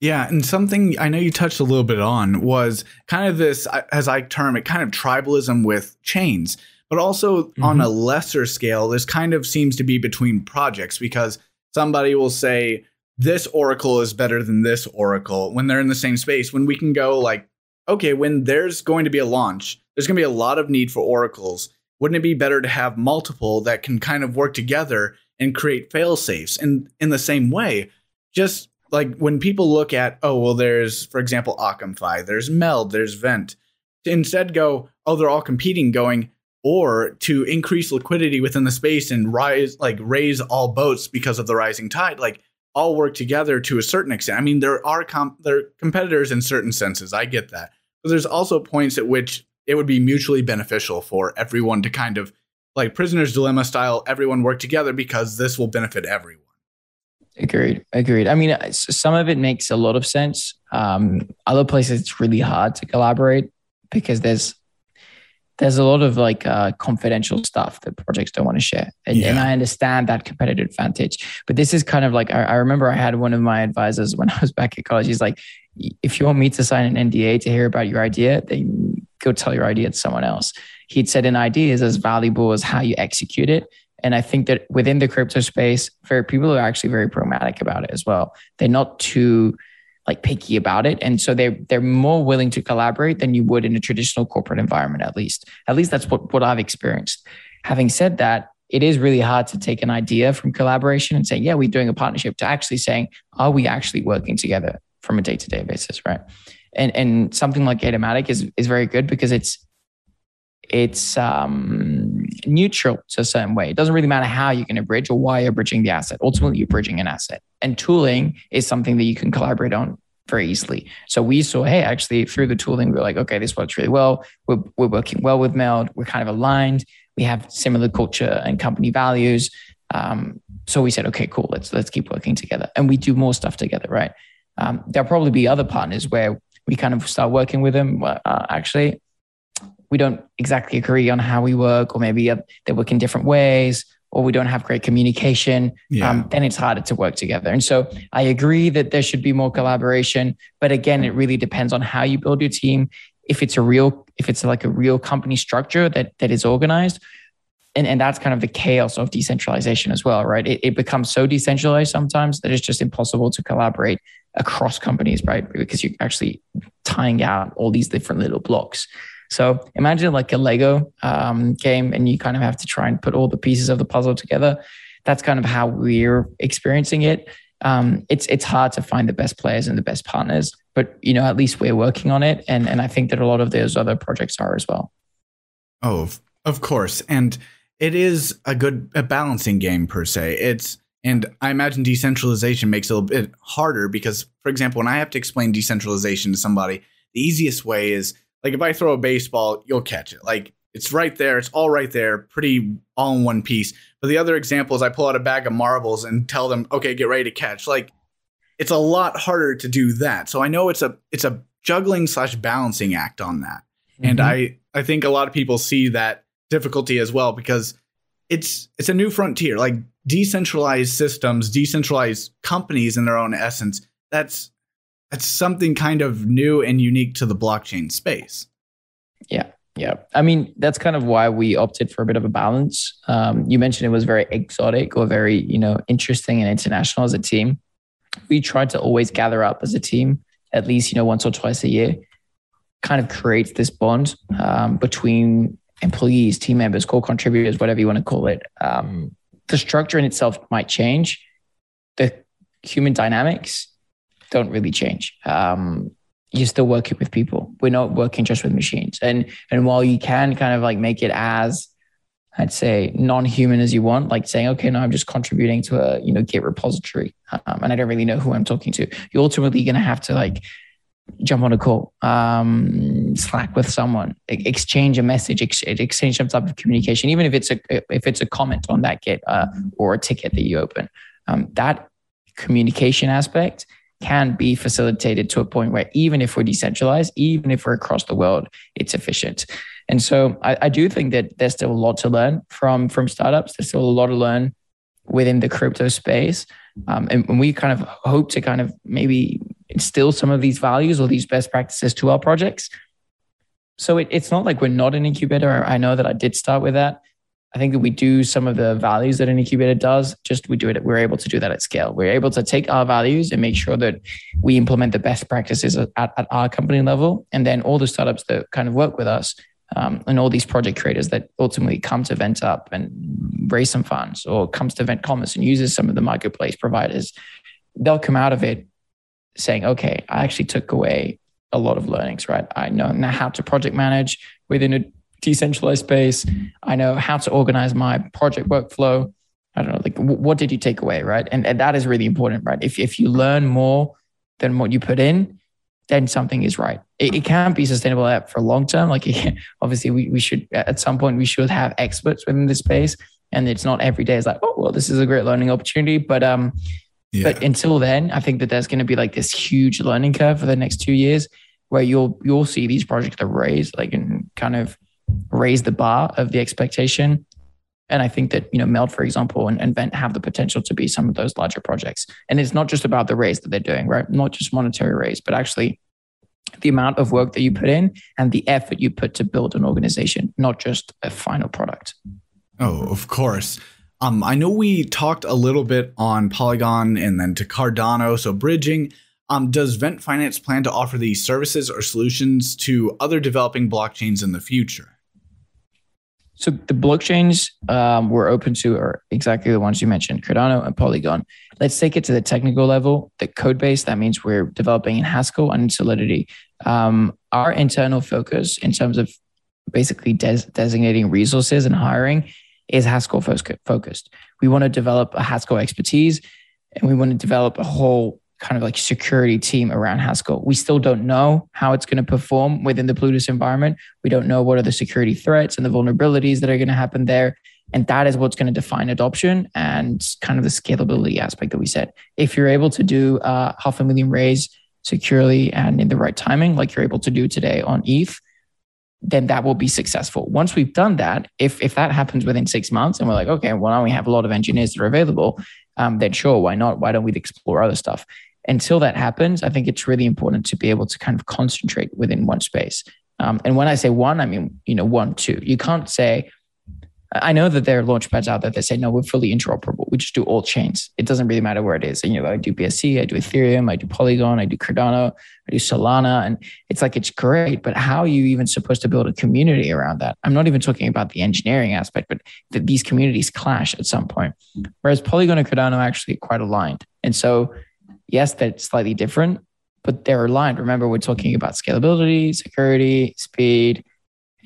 Yeah, and something I know you touched a little bit on was kind of this, as I term it, kind of tribalism with chains but also mm-hmm. on a lesser scale, this kind of seems to be between projects because somebody will say, this Oracle is better than this Oracle when they're in the same space. When we can go, like, okay, when there's going to be a launch, there's going to be a lot of need for Oracles. Wouldn't it be better to have multiple that can kind of work together and create fail safes? And in the same way, just like when people look at, oh, well, there's, for example, OccamFi, there's Meld, there's Vent, to instead go, oh, they're all competing, going, or to increase liquidity within the space and rise like raise all boats because of the rising tide like all work together to a certain extent i mean there are there are competitors in certain senses i get that but there's also points at which it would be mutually beneficial for everyone to kind of like prisoner's dilemma style everyone work together because this will benefit everyone agreed agreed i mean some of it makes a lot of sense um, other places it's really hard to collaborate because there's there's a lot of like uh, confidential stuff that projects don't want to share. And, yeah. and, I understand that competitive advantage. But this is kind of like, I, I, remember I had one of my advisors when I was back at college. He's like, if you want me to sign an NDA to hear about your idea, then go tell your idea to someone else. He'd said an idea is as valuable as how you execute it. And I think that within the crypto space, very people are actually very pragmatic about it as well. They're not too like picky about it and so they're they're more willing to collaborate than you would in a traditional corporate environment at least at least that's what what I've experienced having said that it is really hard to take an idea from collaboration and say yeah we're doing a partnership to actually saying are we actually working together from a day-to-day basis right and and something like Adamatic is is very good because it's it's um, neutral to a certain way. It doesn't really matter how you're going to bridge or why you're bridging the asset. Ultimately, you're bridging an asset. And tooling is something that you can collaborate on very easily. So we saw, hey, actually, through the tooling, we are like, okay, this works really well. We're, we're working well with Meld. We're kind of aligned. We have similar culture and company values. Um, so we said, okay, cool. Let's let's keep working together, and we do more stuff together, right? Um, there'll probably be other partners where we kind of start working with them. Uh, actually, we don't exactly agree on how we work, or maybe uh, they work in different ways, or we don't have great communication, yeah. um, then it's harder to work together. And so I agree that there should be more collaboration. But again, it really depends on how you build your team. If it's a real, if it's like a real company structure that that is organized, and, and that's kind of the chaos of decentralization as well, right? It, it becomes so decentralized sometimes that it's just impossible to collaborate across companies, right? Because you're actually tying out all these different little blocks. So imagine like a Lego um, game, and you kind of have to try and put all the pieces of the puzzle together. That's kind of how we're experiencing it. Um, it's it's hard to find the best players and the best partners, but you know at least we're working on it, and and I think that a lot of those other projects are as well. Oh, of course, and it is a good a balancing game per se. It's and I imagine decentralization makes it a little bit harder because, for example, when I have to explain decentralization to somebody, the easiest way is like if I throw a baseball, you'll catch it. Like it's right there. It's all right there, pretty all in one piece. But the other example is I pull out a bag of marbles and tell them, okay, get ready to catch. Like it's a lot harder to do that. So I know it's a it's a juggling slash balancing act on that. Mm-hmm. And I I think a lot of people see that difficulty as well because it's it's a new frontier. Like decentralized systems, decentralized companies in their own essence. That's that's something kind of new and unique to the blockchain space. Yeah. Yeah. I mean, that's kind of why we opted for a bit of a balance. Um, you mentioned it was very exotic or very, you know, interesting and international as a team we tried to always gather up as a team at least you know once or twice a year kind of creates this bond um, between employees team members core contributors whatever you want to call it um, the structure in itself might change. The human dynamics don't really change. Um, you're still working with people. We're not working just with machines. And and while you can kind of like make it as I'd say non-human as you want, like saying, okay, no, I'm just contributing to a you know Git repository, um, and I don't really know who I'm talking to. You're ultimately going to have to like jump on a call, um, Slack with someone, exchange a message, ex- exchange some type of communication, even if it's a if it's a comment on that Git uh, or a ticket that you open. Um, that communication aspect can be facilitated to a point where even if we're decentralized, even if we're across the world, it's efficient. And so I, I do think that there's still a lot to learn from from startups. There's still a lot to learn within the crypto space. Um, and, and we kind of hope to kind of maybe instill some of these values or these best practices to our projects. So it, it's not like we're not an incubator. I know that I did start with that. I think that we do some of the values that an incubator does. Just we do it. We're able to do that at scale. We're able to take our values and make sure that we implement the best practices at, at our company level, and then all the startups that kind of work with us um, and all these project creators that ultimately come to VentUp and raise some funds or comes to Vent Commerce and uses some of the marketplace providers, they'll come out of it saying, okay, I actually took away a lot of learnings, right? I know now how to project manage within a decentralized space. I know how to organize my project workflow. I don't know, like what did you take away, right? And, and that is really important, right? If, if you learn more than what you put in, then something is right. It, it can't be sustainable for long term. Like obviously, we, we should at some point we should have experts within this space, and it's not every day. It's like, oh well, this is a great learning opportunity, but um, yeah. but until then, I think that there's going to be like this huge learning curve for the next two years, where you'll you'll see these projects that raise like and kind of raise the bar of the expectation. And I think that, you know, Meld, for example, and, and Vent have the potential to be some of those larger projects. And it's not just about the raise that they're doing, right? Not just monetary raise, but actually the amount of work that you put in and the effort you put to build an organization, not just a final product. Oh, of course. Um, I know we talked a little bit on Polygon and then to Cardano, so bridging. Um, does Vent Finance plan to offer these services or solutions to other developing blockchains in the future? So the blockchains um, we're open to are exactly the ones you mentioned, Cardano and Polygon. Let's take it to the technical level. The code base, that means we're developing in Haskell and Solidity. Um, our internal focus in terms of basically des- designating resources and hiring is Haskell focused. We want to develop a Haskell expertise and we want to develop a whole kind of like security team around Haskell. We still don't know how it's going to perform within the Plutus environment. We don't know what are the security threats and the vulnerabilities that are going to happen there. And that is what's going to define adoption and kind of the scalability aspect that we said. If you're able to do uh, half a million raise securely and in the right timing, like you're able to do today on ETH, then that will be successful. Once we've done that, if if that happens within six months and we're like, okay, well now we have a lot of engineers that are available, um, then sure, why not? Why don't we explore other stuff? until that happens, I think it's really important to be able to kind of concentrate within one space. Um, and when I say one, I mean, you know, one, two. You can't say, I know that there are launchpads out there that say, no, we're fully interoperable. We just do all chains. It doesn't really matter where it is. And, you know, I do BSC, I do Ethereum, I do Polygon, I do Cardano, I do Solana. And it's like, it's great, but how are you even supposed to build a community around that? I'm not even talking about the engineering aspect, but that these communities clash at some point. Whereas Polygon and Cardano are actually quite aligned. And so yes, that's slightly different, but they're aligned. Remember, we're talking about scalability, security, speed,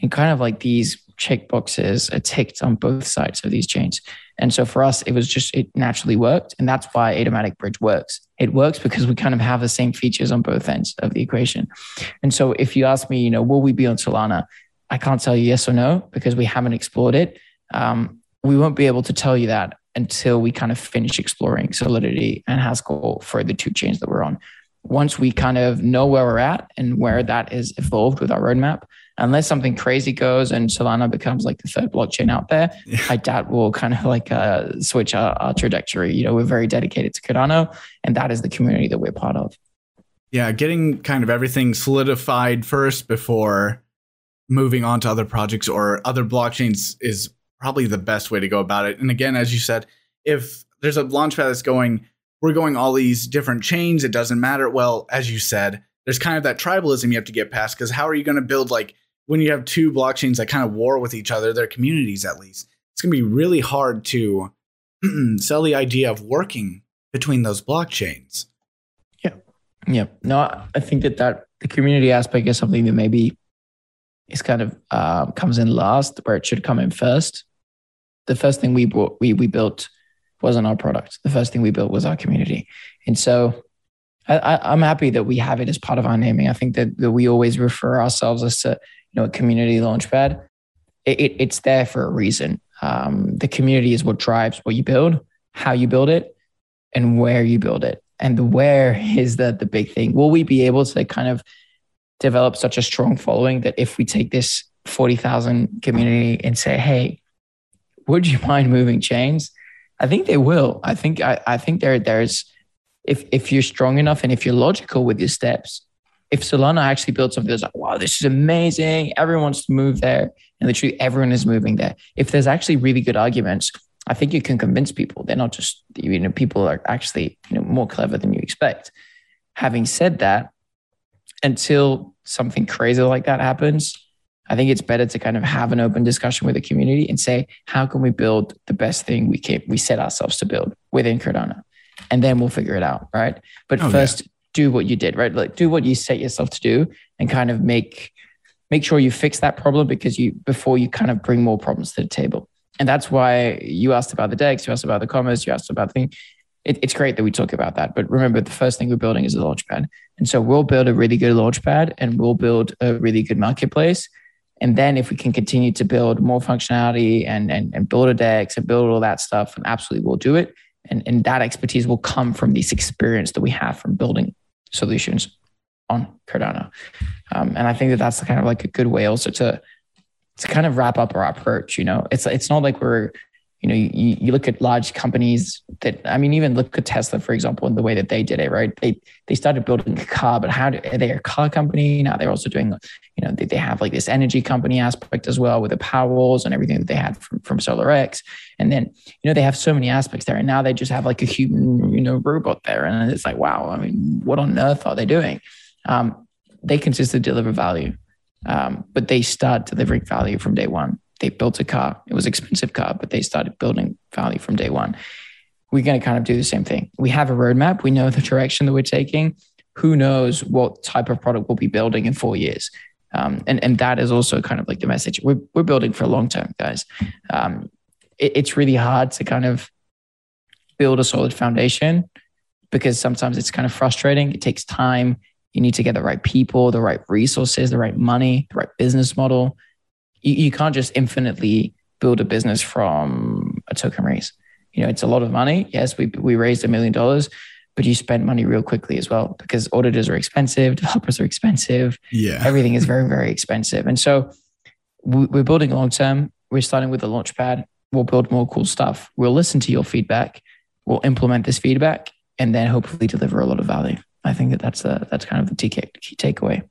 and kind of like these checkboxes are ticked on both sides of these chains. And so for us, it was just, it naturally worked. And that's why ADAMatic Bridge works. It works because we kind of have the same features on both ends of the equation. And so if you ask me, you know, will we be on Solana? I can't tell you yes or no because we haven't explored it. Um, we won't be able to tell you that until we kind of finish exploring Solidity and Haskell for the two chains that we're on. Once we kind of know where we're at and where that is evolved with our roadmap, unless something crazy goes and Solana becomes like the third blockchain out there, yeah. I doubt we'll kind of like uh, switch our, our trajectory. You know, we're very dedicated to Cardano, and that is the community that we're part of. Yeah, getting kind of everything solidified first before moving on to other projects or other blockchains is probably the best way to go about it. And again, as you said, if there's a launchpad that's going, we're going all these different chains, it doesn't matter. Well, as you said, there's kind of that tribalism you have to get past because how are you going to build like when you have two blockchains that kind of war with each other, their communities at least, it's going to be really hard to sell the idea of working between those blockchains. Yeah. Yeah. No, I think that that the community aspect is something that maybe is kind of uh, comes in last where it should come in first the first thing we brought, we we built wasn't our product. The first thing we built was our community, and so I, am happy that we have it as part of our naming. I think that, that we always refer ourselves as to you know a community launchpad. It, it, it's there for a reason. Um, the community is what drives what you build, how you build it, and where you build it. And the where is the the big thing. Will we be able to kind of develop such a strong following that if we take this forty thousand community and say, hey, would you mind moving chains? I think they will. I think I, I think there there's if if you're strong enough and if you're logical with your steps, if Solana actually builds something that's like, wow, this is amazing, everyone wants to move there, and literally everyone is moving there. If there's actually really good arguments, I think you can convince people. They're not just you know people are actually you know more clever than you expect. Having said that, until something crazy like that happens, I think it's better to kind of have an open discussion with the community and say, how can we build the best thing we can we set ourselves to build within Cardano? And then we'll figure it out. Right. But oh, first, yeah. Do what you did, right? Like do what you set yourself to do and kind of make make sure you fix that problem because you before you kind of bring more problems to the table. And that's why you asked about the DEX, you asked about the commerce, you asked about the thing. It, it's great that we talk about that. But remember, the first thing we're building is a launchpad. And so we'll build a really good launchpad and we'll build a really good marketplace and then if we can continue to build more functionality and, and, and build a DEX and build all that stuff, and absolutely we'll do it. And, and that expertise will come from this experience that we have from building solutions on Cardano. Um, and I think that that's kind of like a good way also to to kind of wrap up our approach. You know, it's it's not like we're you know, you, you look at large companies that, I mean, even look at Tesla, for example, in the way that they did it, right? They, they started building a car, but how do, are they a car company? Now they're also doing, you know, they, they have like this energy company aspect as well with the Powerwalls and everything that they had from, from SolarX. And then, you know, they have so many aspects there. And now they just have like a human, you know, robot there. And it's like, wow, I mean, what on earth are they doing? Um, they consistently deliver value, um, but they start delivering value from day one they built a car. It was expensive car, but they started building value from day one. We're going to kind of do the same thing. We have a roadmap. We know the direction that we're taking. Who knows what type of product we'll be building in four years? Um, and and that is also kind of like the message. We're we're building for a long term, guys. Um, it, it's really hard to kind of build a solid foundation because sometimes it's kind of frustrating. It takes time. You need to get the right people, the right resources, the right money, the right business model you, you can't just infinitely build a business from a token raise. You know, it's a lot of money. Yes, we we raised a million dollars, but you spend money real quickly as well because auditors are expensive, developers are expensive. Yeah, everything is very very expensive, and so we're building long term. We're starting with a launch pad. We'll build more cool stuff. We'll listen to your feedback. We'll implement this feedback, and then hopefully deliver a lot of value. I think that that's a, that's kind of the key, key takeaway.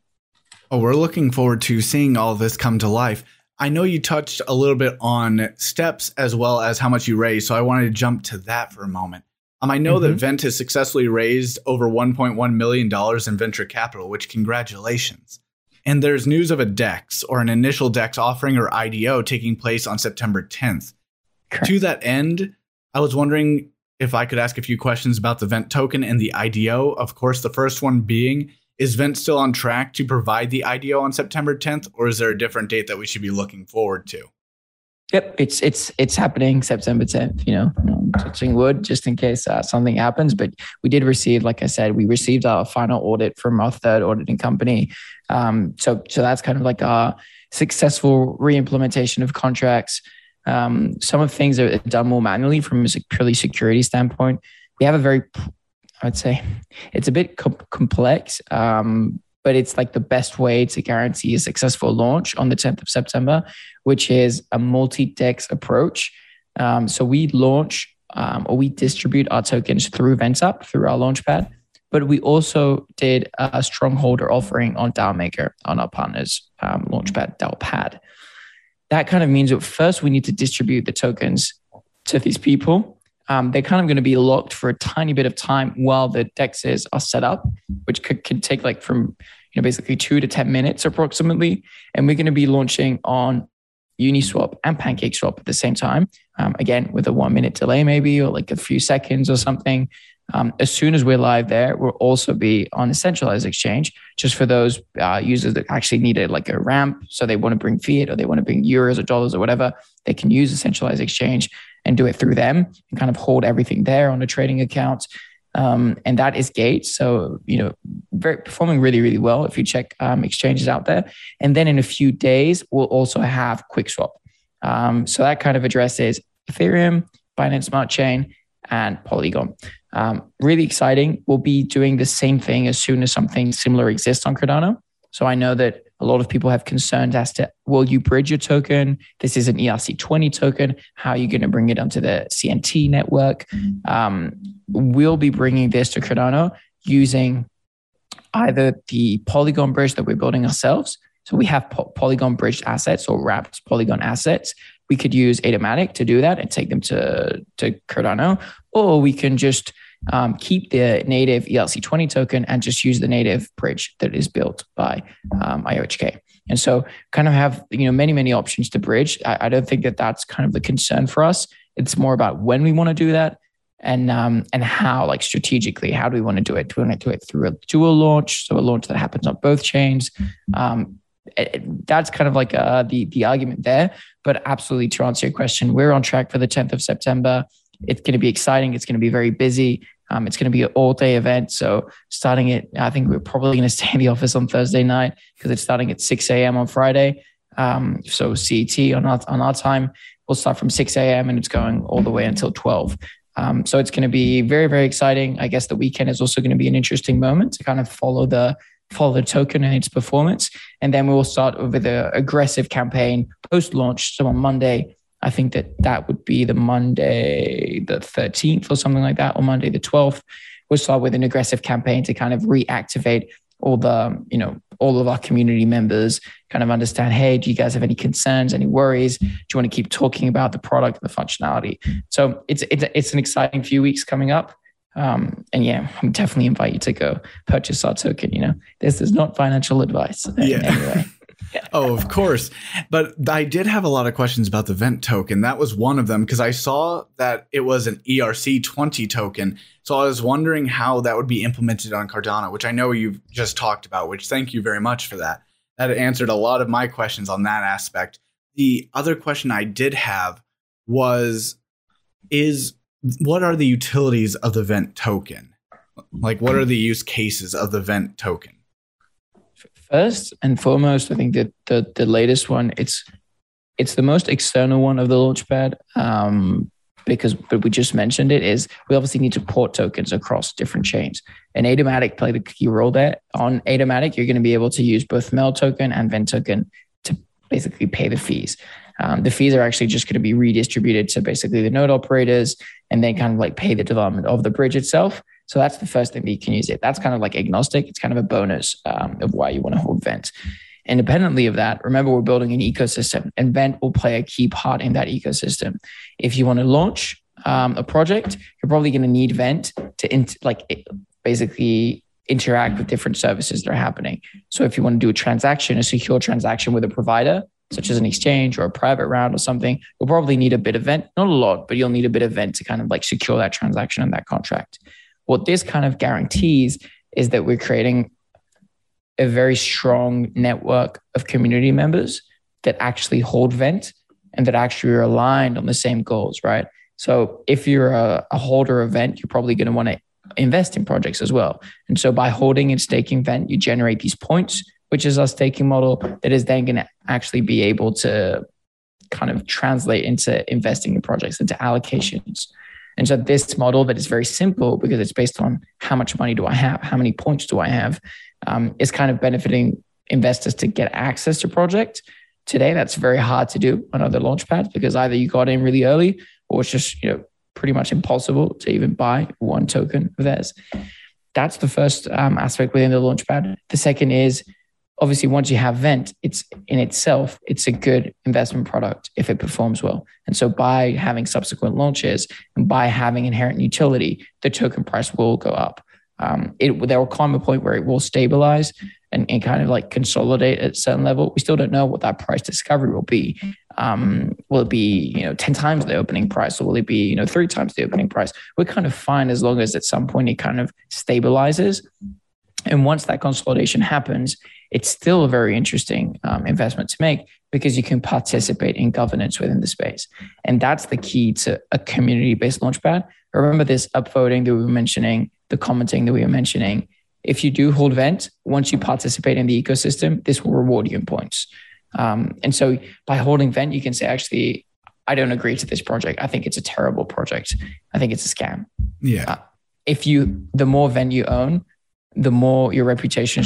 Oh, we're looking forward to seeing all this come to life. I know you touched a little bit on steps as well as how much you raised, so I wanted to jump to that for a moment. Um, I know mm-hmm. that Vent has successfully raised over $1.1 million in venture capital, which congratulations. And there's news of a DEX or an initial DEX offering or IDO taking place on September 10th. Correct. To that end, I was wondering if I could ask a few questions about the Vent token and the IDO. Of course, the first one being is Vent still on track to provide the IDO on September 10th, or is there a different date that we should be looking forward to? Yep, it's it's it's happening September 10th. You know, touching wood just in case uh, something happens. But we did receive, like I said, we received our final audit from our third auditing company. Um, so so that's kind of like our successful re-implementation of contracts. Um, some of things are done more manually from a purely security standpoint. We have a very, I'd say, it's a bit com- complex, um, but it's like the best way to guarantee a successful launch on the 10th of September, which is a multi-dex approach. Um, so we launch um, or we distribute our tokens through VentUp through our launchpad. But we also did a strongholder offering on DAOmaker on our partners um, launchpad DAOpad. That kind of means that first we need to distribute the tokens to these people. Um, they're kind of going to be locked for a tiny bit of time while the dexes are set up, which could, could take like from you know basically two to ten minutes approximately. And we're going to be launching on Uniswap and PancakeSwap at the same time. Um, again, with a one minute delay, maybe, or like a few seconds or something. Um, as soon as we're live there, we'll also be on a centralized exchange just for those uh, users that actually need a, like a ramp. So they want to bring fiat or they want to bring euros or dollars or whatever. They can use a centralized exchange and do it through them and kind of hold everything there on a trading account. Um, and that is Gate. So, you know, very performing really, really well if you check um, exchanges out there. And then in a few days, we'll also have QuickSwap. Um, so that kind of addresses Ethereum, Binance Smart Chain, and Polygon. Um, really exciting. We'll be doing the same thing as soon as something similar exists on Cardano. So I know that a lot of people have concerns as to will you bridge your token? This is an ERC20 token. How are you going to bring it onto the CNT network? Um, we'll be bringing this to Cardano using either the Polygon bridge that we're building ourselves. So we have po- Polygon bridged assets or wrapped Polygon assets. We could use ADAMatic to do that and take them to, to Cardano, or we can just um, keep the native ERC20 token and just use the native bridge that is built by um, IOHK. And so, kind of have you know many many options to bridge. I, I, don't think that that's kind of the concern for us. It's more about when we want to do that and um, and how, like strategically, how do we want to do it? Do we want to do it through a dual launch, so a launch that happens on both chains? Um, it, that's kind of like uh, the the argument there. But absolutely, to answer your question, we're on track for the 10th of September. It's going to be exciting. It's going to be very busy. Um, it's going to be an all day event. So starting it, I think we're probably going to stay in the office on Thursday night because it's starting at 6 a.m. on Friday. Um, so CET on our, on our time, we'll start from 6 a.m. and it's going all the way until 12. Um, so it's going to be very, very exciting. I guess the weekend is also going to be an interesting moment to kind of follow the follow the token and its performance. And then we will start with an aggressive campaign post launch. So on Monday, I think that that would be the Monday, the 13th or something like that, or Monday, the 12th. We'll start with an aggressive campaign to kind of reactivate all the, you know, all of our community members, kind of understand, hey, do you guys have any concerns, any worries? Do you want to keep talking about the product, the functionality? So it's it's it's an exciting few weeks coming up. Um, and yeah, I definitely invite you to go purchase our token. You know, this is not financial advice yeah. Anyway. oh, of course. But I did have a lot of questions about the Vent token. That was one of them because I saw that it was an ERC20 token. So I was wondering how that would be implemented on Cardano, which I know you've just talked about, which thank you very much for that. That answered a lot of my questions on that aspect. The other question I did have was is what are the utilities of the Vent token? Like what are the use cases of the Vent token? First and foremost, I think that the the latest one it's it's the most external one of the launchpad um, because but we just mentioned it is we obviously need to port tokens across different chains. And ADAMatic played a key role there. On ADAMatic, you're going to be able to use both MELD token and Vent token to basically pay the fees. Um, the fees are actually just going to be redistributed to basically the node operators and then kind of like pay the development of the bridge itself. So that's the first thing that you can use it. That's kind of like agnostic. It's kind of a bonus um, of why you want to hold Vent. Independently of that, remember we're building an ecosystem, and Vent will play a key part in that ecosystem. If you want to launch um, a project, you're probably going to need Vent to int- like basically interact with different services that are happening. So if you want to do a transaction, a secure transaction with a provider, such as an exchange or a private round or something, you'll probably need a bit of Vent, not a lot, but you'll need a bit of Vent to kind of like secure that transaction and that contract. What this kind of guarantees is that we're creating a very strong network of community members that actually hold Vent and that actually are aligned on the same goals, right? So if you're a, a holder of Vent, you're probably going to want to invest in projects as well. And so by holding and staking Vent, you generate these points, which is our staking model that is then going to actually be able to kind of translate into investing in projects, into allocations. And so this model that is very simple because it's based on how much money do I have, how many points do I have, um, is kind of benefiting investors to get access to project. Today, that's very hard to do on other launchpads because either you got in really early or it's just you know pretty much impossible to even buy one token of theirs. That's the first um, aspect within the launchpad. The second is obviously once you have Vent, it's in itself, it's a good investment product if it performs well. And so by having subsequent launches and by having inherent utility, the token price will go up. Um, it there will come a point where it will stabilize and, and kind of like consolidate at a certain level. We still don't know what that price discovery will be. Um, will it be you know ten times the opening price, or will it be you know three times the opening price? We're kind of fine as long as at some point it kind of stabilizes. And once that consolidation happens, it's still a very interesting um, investment to make because you can participate in governance within the space. And that's the key to a community based launchpad. Remember this upvoting that we were mentioning, the commenting that we were mentioning. If you do hold Vent, once you participate in the ecosystem, this will reward you in points. Um, and so by holding Vent, you can say, actually, I don't agree to this project. I think it's a terrible project. I think it's a scam. Yeah. Uh, if you, the more Vent you own, the more your reputation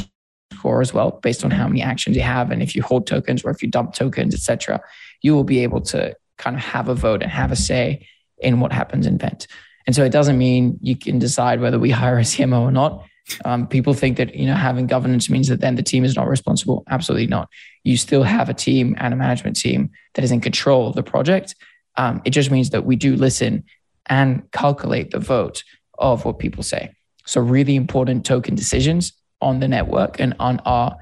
score as well, based on how many actions you have, and if you hold tokens or if you dump tokens, etc. You will be able to kind of have a vote and have a say in what happens in Vent. And so it doesn't mean you can decide whether we hire a CMO or not. Um, people think that you know having governance means that then the team is not responsible. Absolutely not. You still have a team and a management team that is in control of the project. Um, it just means that we do listen and calculate the vote of what people say. So really important token decisions on the network and on our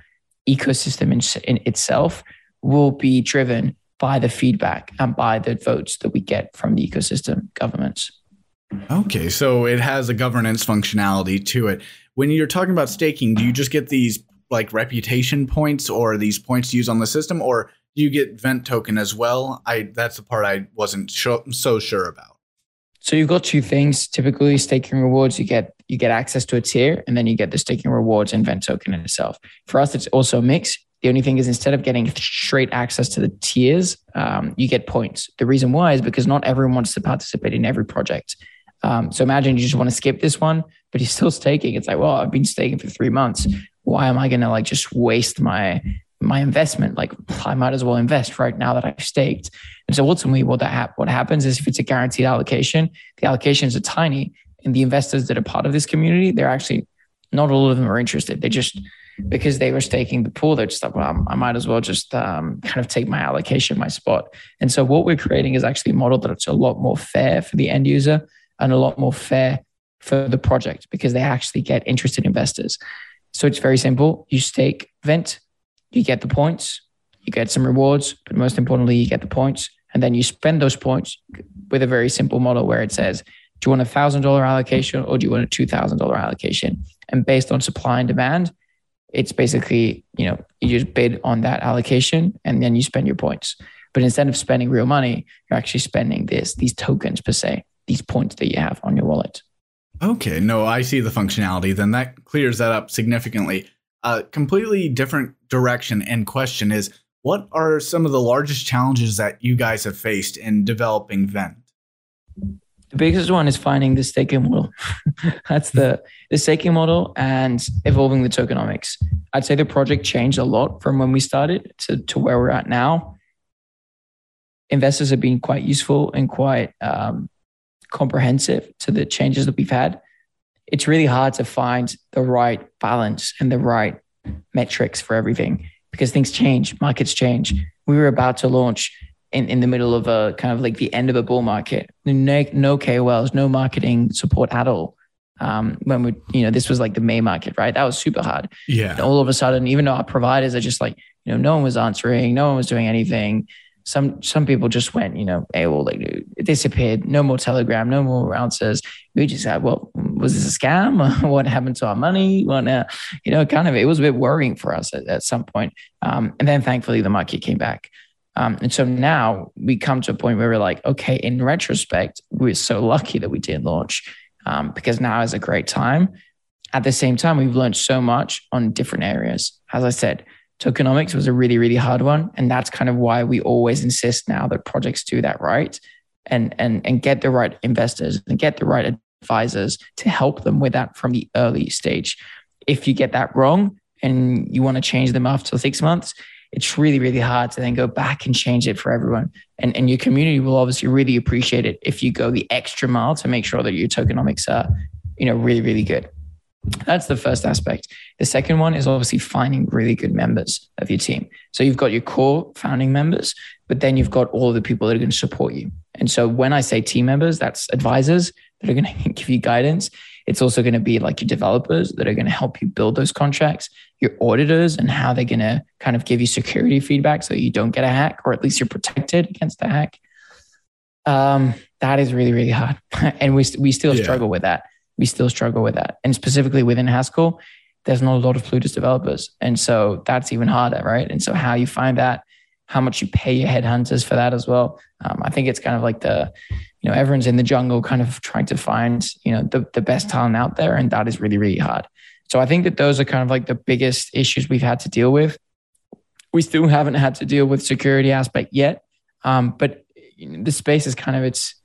ecosystem in, in itself will be driven by the feedback and by the votes that we get from the ecosystem governments. Okay, so it has a governance functionality to it. When you're talking about staking, do you just get these like reputation points or these points to use on the system, or do you get Vent token as well? I that's the part I wasn't so sure about. So you've got two things. Typically, staking rewards you get you get access to a tier, and then you get the staking rewards and Vent token in itself. For us, it's also a mix. The only thing is instead of getting straight access to the tiers, um, you get points. The reason why is because not everyone wants to participate in every project. Um, so imagine you just want to skip this one, but you're still staking. It's like, well, I've been staking for three months. Why am I going to like just waste my my investment? Like I might as well invest right now that I've staked. And so ultimately, what that ha- what happens is if it's a guaranteed allocation, the allocations are tiny, and the investors that are part of this community, they're actually not all of them are interested. They just because they were staking the pool, they're just like, well, I might as well just um, kind of take my allocation, my spot. And so what we're creating is actually a model that's a lot more fair for the end user and a lot more fair for the project because they actually get interested investors. So it's very simple. You stake Vent, you get the points, you get some rewards, but most importantly, you get the points. And then you spend those points with a very simple model where it says, do you want a thousand dollar allocation or do you want a two thousand dollar allocation? And based on supply and demand, it's basically, you know, you just bid on that allocation and then you spend your points. But instead of spending real money, you're actually spending this, these tokens per se these points that you have on your wallet. Okay, no, I see the functionality. Then that clears that up significantly. A completely different direction and question is what are some of the largest challenges that you guys have faced in developing Vent? The biggest one is finding the staking model. That's the the staking model and evolving the tokenomics. I'd say the project changed a lot from when we started to, to where we're at now. Investors have been quite useful and quite um, comprehensive to the changes that we've had, it's really hard to find the right balance and the right metrics for everything because things change, markets change. We were about to launch in, in the middle of a kind of like the end of a bull market. No, no KOLs, no marketing support at all. Um, when we, you know, this was like the May market, right? That was super hard. Yeah. And all of a sudden, even though our providers are just like, you know, no one was answering, no one was doing anything some some people just went, you know, AWOL, like it disappeared. No more Telegram, no more answers. We just had, well, was this a scam? what happened to our money? What, uh, you know, kind of, it was a bit worrying for us at, at some point. Um, and then thankfully the market came back. Um, and so now we come to a point where we're like, okay, in retrospect, we're so lucky that we did launch um, because now is a great time. At the same time, we've learned so much on different areas. As I said, tokenomics was a really, really hard one. And that's kind of why we always insist now that projects do that right and and and get the right investors and get the right advisors to help them with that from the early stage. If you get that wrong and you want to change them after six months, it's really, really hard to then go back and change it for everyone. And, and your community will obviously really appreciate it if you go the extra mile to make sure that your tokenomics are, you know, really, really good. That's the first aspect. The second one is obviously finding really good members of your team. So you've got your core founding members, but then you've got all the people that are going to support you. And so when I say team members, that's advisors that are going to give you guidance. It's also going to be like your developers that are going to help you build those contracts, your auditors, and how they're going to kind of give you security feedback so you don't get a hack, or at least you're protected against a hack. Um, that is really, really hard. and we, we still yeah. struggle with that we still struggle with that. And specifically within Haskell, there's not a lot of Plutus developers. And so that's even harder, right? And so how you find that, how much you pay your headhunters for that as well. Um, I think it's kind of like the, you know, everyone's in the jungle kind of trying to find, you know, the, the best talent out there. And that is really, really hard. So I think that those are kind of like the biggest issues we've had to deal with. We still haven't had to deal with security aspect yet. Um, but the space is kind of, it's,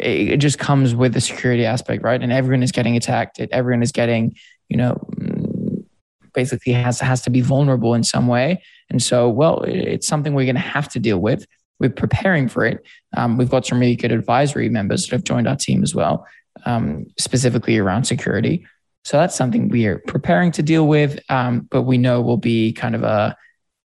it just comes with the security aspect, right? And everyone is getting attacked. Everyone is getting, you know, basically has has to be vulnerable in some way. And so, well, it's something we're going to have to deal with. We're preparing for it. Um, we've got some really good advisory members that have joined our team as well, um, specifically around security. So that's something we are preparing to deal with, um, but we know will be kind of a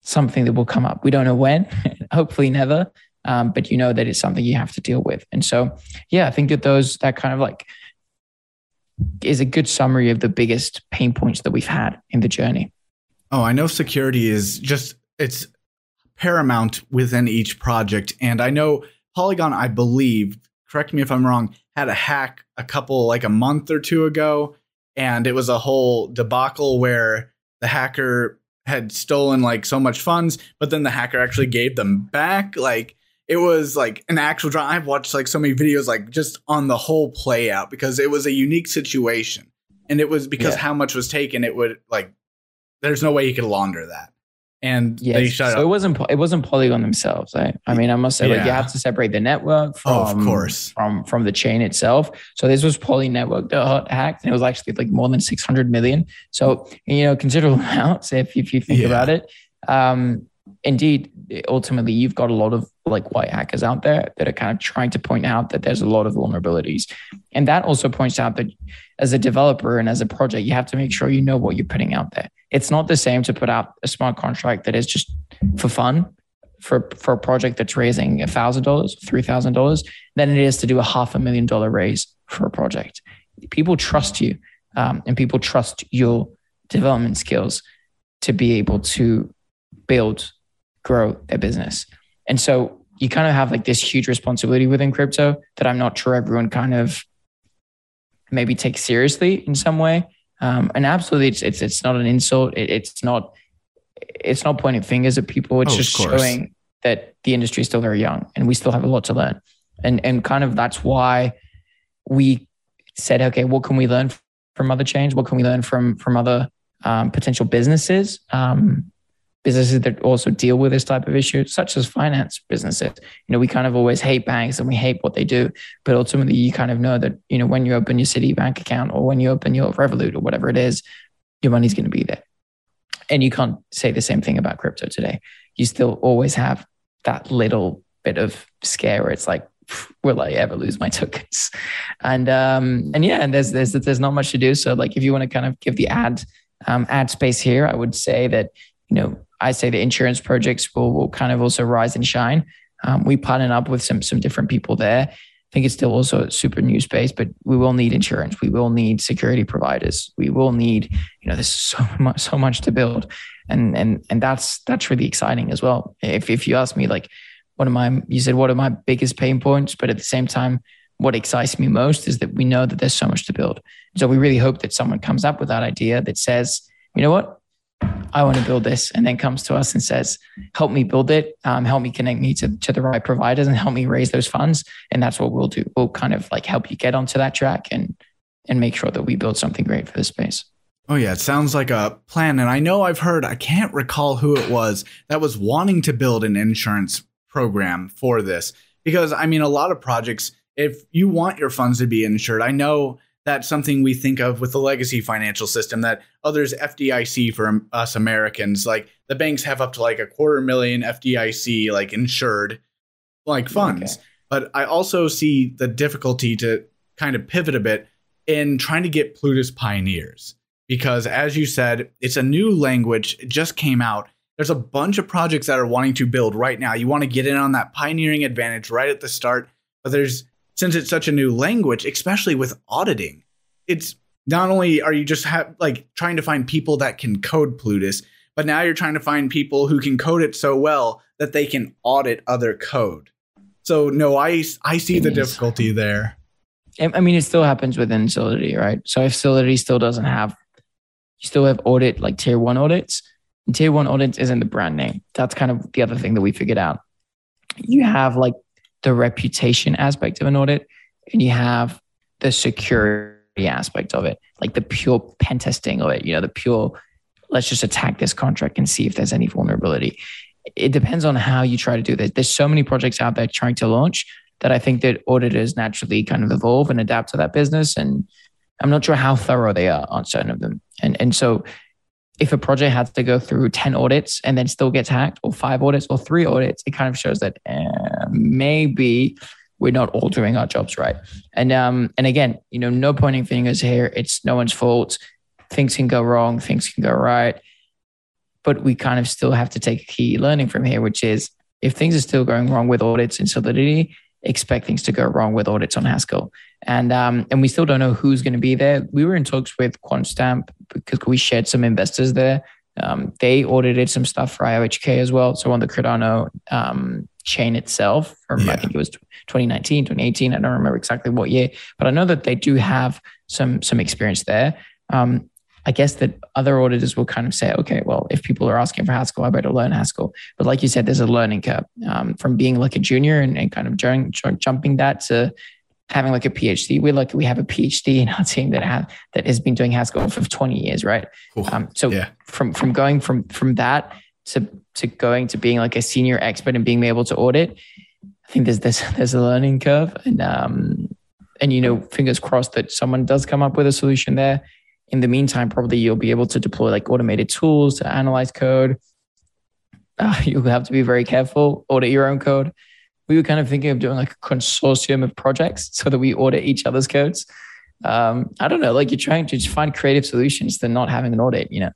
something that will come up. We don't know when, hopefully never, um, but you know that it's something you have to deal with. And so, yeah, I think that those that kind of like is a good summary of the biggest pain points that we've had in the journey. Oh, I know security is just it's paramount within each project, and I know Polygon, I believe, correct me if I'm wrong, had a hack a couple like a month or two ago, and it was a whole debacle where the hacker had stolen like so much funds, but then the hacker actually gave them back. Like it was like an actual drama. I've watched like so many videos, like just on the whole play out because it was a unique situation. And it was because yeah. how much was taken, it would like, there's no way you could launder that. And yes. they shut so up. it wasn't it wasn't Polygon themselves. I, I mean, I must say, yeah. like you have to separate the network from oh, of course. from from the chain itself. So this was Poly network that hacked, and it was actually like more than six hundred million. So you know, considerable amounts if if you think yeah. about it. Um, indeed, ultimately, you've got a lot of like white hackers out there that are kind of trying to point out that there's a lot of vulnerabilities. And that also points out that as a developer and as a project, you have to make sure you know what you're putting out there. It's not the same to put out a smart contract that is just for fun for, for a project that's raising $1,000, $3,000 than it is to do a half a million dollar raise for a project. People trust you um, and people trust your development skills to be able to build, grow their business. And so you kind of have like this huge responsibility within crypto that I'm not sure everyone kind of maybe takes seriously in some way. Um, and absolutely, it's, it's it's not an insult. It, it's not it's not pointing fingers at people. It's oh, just showing that the industry is still very young and we still have a lot to learn. And and kind of that's why we said, okay, what can we learn from other chains? What can we learn from from other um, potential businesses? Um, businesses that also deal with this type of issue, such as finance businesses. You know, we kind of always hate banks and we hate what they do, but ultimately you kind of know that, you know, when you open your Citi bank account or when you open your Revolut or whatever it is, your money's going to be there. And you can't say the same thing about crypto today. You still always have that little bit of scare where it's like, will I ever lose my tokens? And um, and yeah, and there's there's there's not much to do. So like if you want to kind of give the ad um, ad space here, I would say that you know I say the insurance projects will, will kind of also rise and shine. Um, we partner up with some some different people there. I think it's still also a super new space, but we will need insurance. We will need security providers. We will need, you know, there's so much so much to build, and and and that's that's really exciting as well. If if you ask me, like, one of my you said what are my biggest pain points, but at the same time, what excites me most is that we know that there's so much to build. So we really hope that someone comes up with that idea that says, you know what, I want to build this, and then comes to us and says, "Help me build it. Um, help me connect me to, to the right providers, and help me raise those funds." And that's what we'll do. We'll kind of like help you get onto that track and and make sure that we build something great for the space. Oh yeah, it sounds like a plan. And I know I've heard, I can't recall who it was that was wanting to build an insurance program for this. Because I mean, a lot of projects, if you want your funds to be insured, I know that's something we think of with the legacy financial system that others FDIC for us Americans, like the banks have up to like a quarter million FDIC like insured like funds. Okay. But I also see the difficulty to kind of pivot a bit in trying to get Plutus pioneers because as you said, it's a new language, it just came out. There's a bunch of projects that are wanting to build right now. You want to get in on that pioneering advantage right at the start, but there's since it's such a new language, especially with auditing, it's not only are you just have like trying to find people that can code Plutus, but now you're trying to find people who can code it so well that they can audit other code. So no, I I see the difficulty there. I mean, it still happens within Solidity, right? So if Solidity still doesn't have you still have audit like tier one audits. And tier one audits isn't the brand name. That's kind of the other thing that we figured out. You have like the reputation aspect of an audit, and you have the security aspect of it, like the pure pen testing of it, you know, the pure let's just attack this contract and see if there's any vulnerability. It depends on how you try to do this. There's so many projects out there trying to launch that I think that auditors naturally kind of evolve and adapt to that business. And I'm not sure how thorough they are on certain of them. And and so if a project has to go through 10 audits and then still gets hacked or five audits or three audits, it kind of shows that uh, maybe we're not all doing our jobs right. And um and again, you know, no pointing fingers here. It's no one's fault. Things can go wrong, things can go right. But we kind of still have to take a key learning from here, which is if things are still going wrong with audits and Solidity, expect things to go wrong with audits on Haskell. And um, and we still don't know who's going to be there. We were in talks with QuantStamp because we shared some investors there. Um, they audited some stuff for IOHK as well. So on the Cardano um, chain itself from yeah. I think it was 2019, 2018. I don't remember exactly what year, but I know that they do have some some experience there. Um, I guess that other auditors will kind of say, okay, well, if people are asking for Haskell, I better learn Haskell. But like you said, there's a learning curve um, from being like a junior and, and kind of jumping that to having like a PhD. We like we have a PhD in our team that have that has been doing Haskell for 20 years, right? Um, so yeah. from from going from from that to to going to being like a senior expert and being able to audit, I think there's there's there's a learning curve, and um and you know, fingers crossed that someone does come up with a solution there in the meantime, probably you'll be able to deploy like automated tools to analyze code. Uh, you'll have to be very careful, audit your own code. We were kind of thinking of doing like a consortium of projects so that we audit each other's codes. Um, I don't know, like you're trying to just find creative solutions to not having an audit, you know.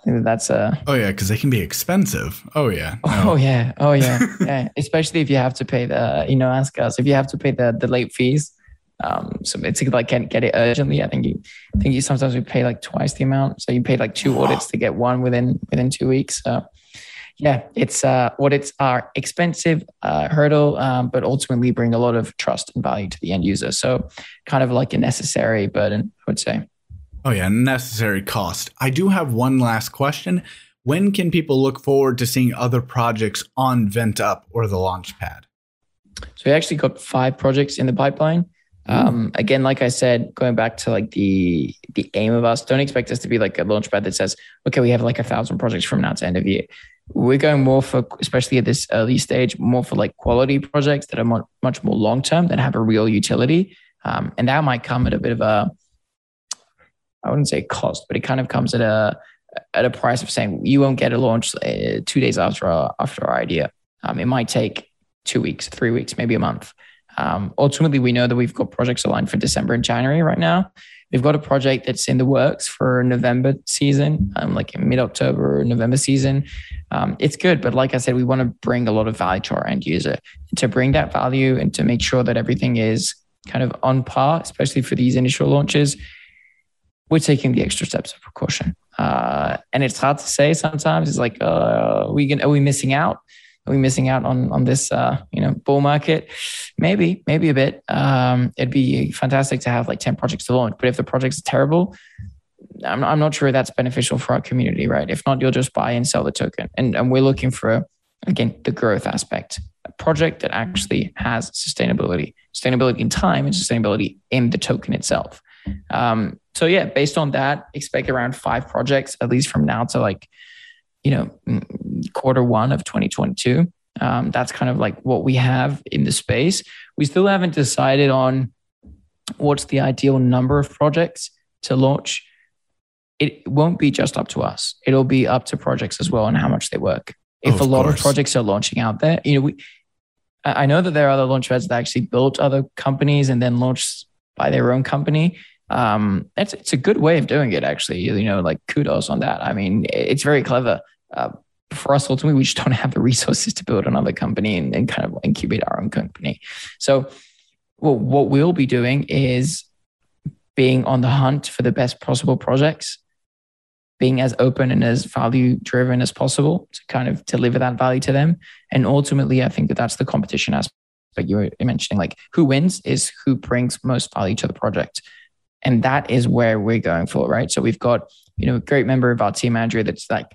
I think that that's a. Oh yeah, because they can be expensive. Oh yeah. No. Oh yeah. Oh yeah. yeah. Especially if you have to pay the, you know, ask us if you have to pay the the late fees. Um, so it's like can't get it urgently. I think you, I think you sometimes we pay like twice the amount. So you pay like two audits to get one within within two weeks. So yeah, it's uh, audits are expensive uh, hurdle, um, but ultimately bring a lot of trust and value to the end user. So kind of like a necessary burden, I would say. Oh yeah, necessary cost. I do have one last question. When can people look forward to seeing other projects on VentUp or the Launchpad? So we actually got five projects in the pipeline. Um, again, like I said, going back to like the the aim of us, don't expect us to be like a launchpad that says, okay, we have like a thousand projects from now to end of year. We're going more for, especially at this early stage, more for like quality projects that are much more long term that have a real utility, um, and that might come at a bit of a, I wouldn't say cost, but it kind of comes at a at a price of saying you won't get a launch uh, two days after our, after our idea. Um, it might take two weeks, three weeks, maybe a month. Um, ultimately, we know that we've got projects aligned for December and January right now. We've got a project that's in the works for November season, um, like in mid October, November season. Um, it's good, but like I said, we want to bring a lot of value to our end user. to bring that value and to make sure that everything is kind of on par, especially for these initial launches, we're taking the extra steps of precaution. Uh, and it's hard to say sometimes. It's like, uh, are we, are we missing out? Are we missing out on on this uh, you know bull market? Maybe, maybe a bit. Um, it'd be fantastic to have like ten projects to launch, but if the projects terrible, I'm, I'm not sure that's beneficial for our community, right? If not, you'll just buy and sell the token, and and we're looking for again the growth aspect, a project that actually has sustainability, sustainability in time, and sustainability in the token itself. Um, so yeah, based on that, expect around five projects at least from now to like, you know, quarter one of 2022. Um, that's kind of like what we have in the space. We still haven't decided on what's the ideal number of projects to launch. It won't be just up to us. It'll be up to projects as well and how much they work. If oh, a lot course. of projects are launching out there, you know, we I know that there are other launchpads that actually built other companies and then launched by their own company. Um, it's it's a good way of doing it, actually. You know, like kudos on that. I mean, it's very clever. Uh, for us, ultimately, we just don't have the resources to build another company and, and kind of incubate our own company. So, well, what we'll be doing is being on the hunt for the best possible projects, being as open and as value driven as possible to kind of deliver that value to them. And ultimately, I think that that's the competition aspect you were mentioning. Like, who wins is who brings most value to the project. And that is where we're going for, right? So we've got, you know, a great member of our team, Andrew, that's like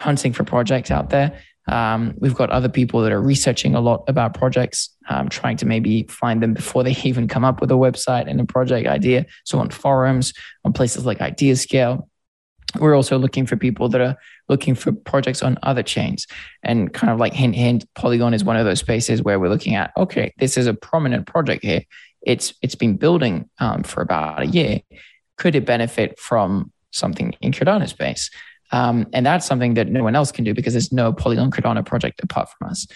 hunting for projects out there. Um, we've got other people that are researching a lot about projects, um, trying to maybe find them before they even come up with a website and a project idea. So on forums, on places like IdeaScale, we're also looking for people that are looking for projects on other chains and kind of like hint hint polygon is one of those spaces where we're looking at okay this is a prominent project here it's it's been building um, for about a year. Could it benefit from something in cardano space um, and that's something that no one else can do because there's no polygon cardano project apart from us.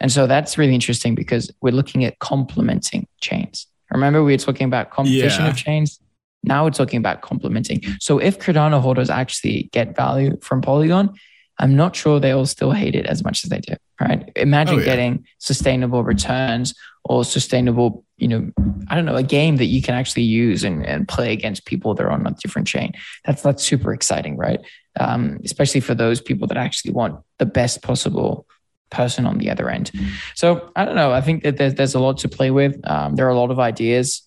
And so that's really interesting because we're looking at complementing chains. Remember we were talking about competition yeah. of chains? Now we're talking about complementing. So if Cardano holders actually get value from Polygon, I'm not sure they all still hate it as much as they do. Right? Imagine oh, yeah. getting sustainable returns or sustainable, you know, I don't know, a game that you can actually use and, and play against people that are on a different chain. That's that's super exciting, right? Um, especially for those people that actually want the best possible person on the other end. So I don't know. I think that there's, there's a lot to play with. Um, there are a lot of ideas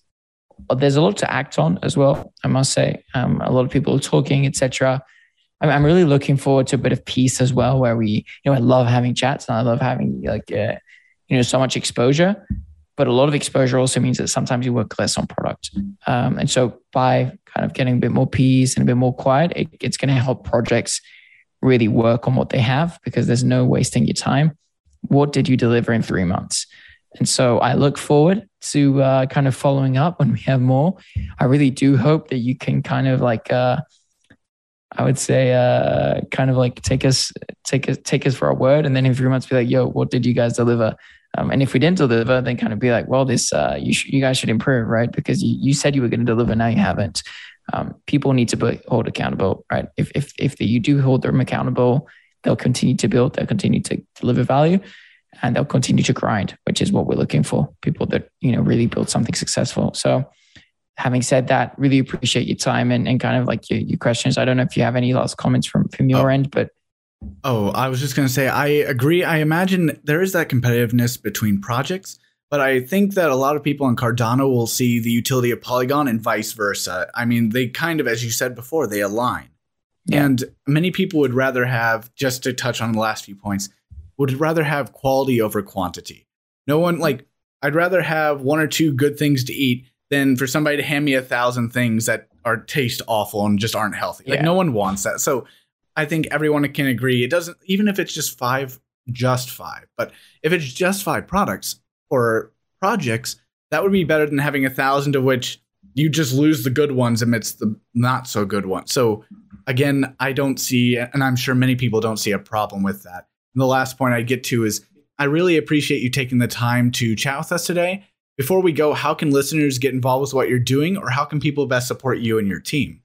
there's a lot to act on as well. I must say, um, a lot of people are talking, etc. I'm, really looking forward to a bit of peace as well, where we, you know, I love having chats and I love having like, uh, you know, so much exposure. But a lot of exposure also means that sometimes you work less on product. Um, and so by kind of getting a bit more peace and a bit more quiet, it, it's going to help projects really work on what they have because there's no wasting your time. What did you deliver in three months? And so I look forward to uh, kind of following up when we have more. I really do hope that you can kind of like, uh, I would say, uh, kind of like take us, take us, take us for our word, and then in three months be like, "Yo, what did you guys deliver?" Um, and if we didn't deliver, then kind of be like, "Well, this, uh, you, sh- you guys should improve, right? Because you, you said you were going to deliver, now you haven't." Um, people need to be hold accountable, right? If if if the, you do hold them accountable, they'll continue to build, they'll continue to deliver value and they'll continue to grind, which is what we're looking for. People that, you know, really build something successful. So having said that, really appreciate your time and, and kind of like your, your questions. I don't know if you have any last comments from, from your oh. end, but Oh, I was just going to say, I agree. I imagine there is that competitiveness between projects, but I think that a lot of people in Cardano will see the utility of Polygon and vice versa. I mean, they kind of, as you said before, they align. Yeah. And many people would rather have, just to touch on the last few points, would rather have quality over quantity. No one like I'd rather have one or two good things to eat than for somebody to hand me a thousand things that are taste awful and just aren't healthy. Yeah. Like no one wants that. So I think everyone can agree it doesn't even if it's just five, just five. But if it's just five products or projects, that would be better than having a thousand of which you just lose the good ones amidst the not so good ones. So again, I don't see, and I'm sure many people don't see a problem with that. And the last point I'd get to is I really appreciate you taking the time to chat with us today. Before we go, how can listeners get involved with what you're doing, or how can people best support you and your team?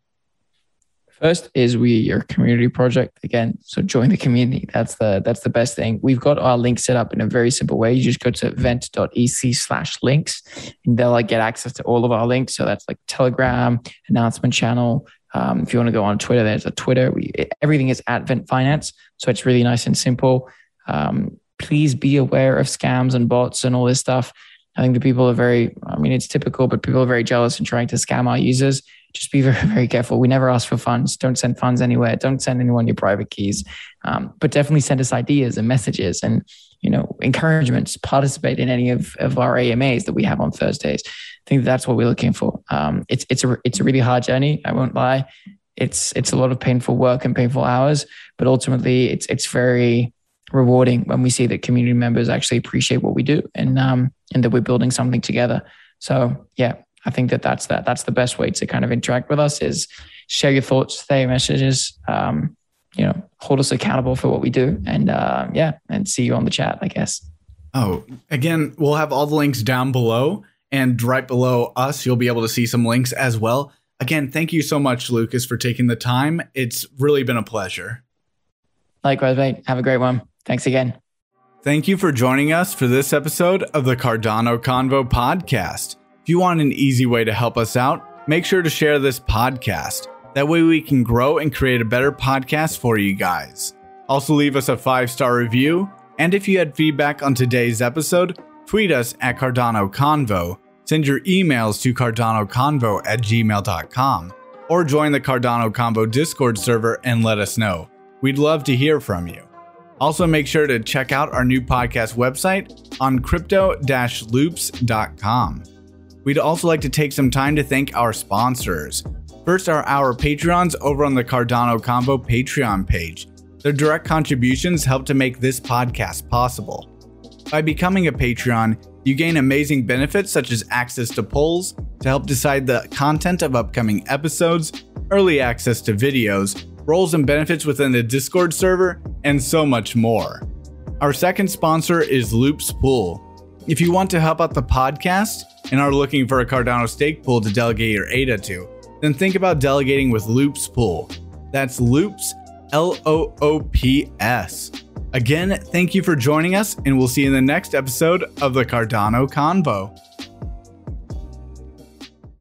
First is we your community project again. So join the community. That's the that's the best thing. We've got our link set up in a very simple way. You just go to vent.ec slash links and they'll like get access to all of our links. So that's like Telegram, announcement channel, um, if you want to go on Twitter, there's a Twitter. We, everything is at Vent Finance, so it's really nice and simple. Um, please be aware of scams and bots and all this stuff. I think the people are very, I mean, it's typical, but people are very jealous and trying to scam our users. Just be very, very careful. We never ask for funds. Don't send funds anywhere. Don't send anyone your private keys. Um, but definitely send us ideas and messages and, you know, encouragements. Participate in any of, of our AMAs that we have on Thursdays I think that's what we're looking for. Um, it's it's a it's a really hard journey. I won't lie. It's it's a lot of painful work and painful hours, but ultimately it's it's very rewarding when we see that community members actually appreciate what we do and um and that we're building something together. So yeah, I think that that's that that's the best way to kind of interact with us is share your thoughts, share your messages. Um, you know, hold us accountable for what we do, and uh, yeah, and see you on the chat, I guess. Oh, again, we'll have all the links down below, and right below us, you'll be able to see some links as well. Again, thank you so much, Lucas, for taking the time. It's really been a pleasure. Likewise, mate. Have a great one. Thanks again. Thank you for joining us for this episode of the Cardano Convo podcast. If you want an easy way to help us out, make sure to share this podcast. That way we can grow and create a better podcast for you guys. Also, leave us a five star review. And if you had feedback on today's episode, tweet us at Cardano Convo, send your emails to cardanoconvo at gmail.com, or join the Cardano Convo Discord server and let us know. We'd love to hear from you. Also, make sure to check out our new podcast website on crypto loops.com. We'd also like to take some time to thank our sponsors. First are our Patreons over on the Cardano Convo Patreon page. Their direct contributions help to make this podcast possible. By becoming a Patreon, you gain amazing benefits such as access to polls to help decide the content of upcoming episodes, early access to videos, roles and benefits within the Discord server, and so much more. Our second sponsor is Loops Pool. If you want to help out the podcast and are looking for a Cardano stake pool to delegate your ADA to, then think about delegating with Loops Pool. That's Loops, L O O P S. Again, thank you for joining us, and we'll see you in the next episode of the Cardano Convo.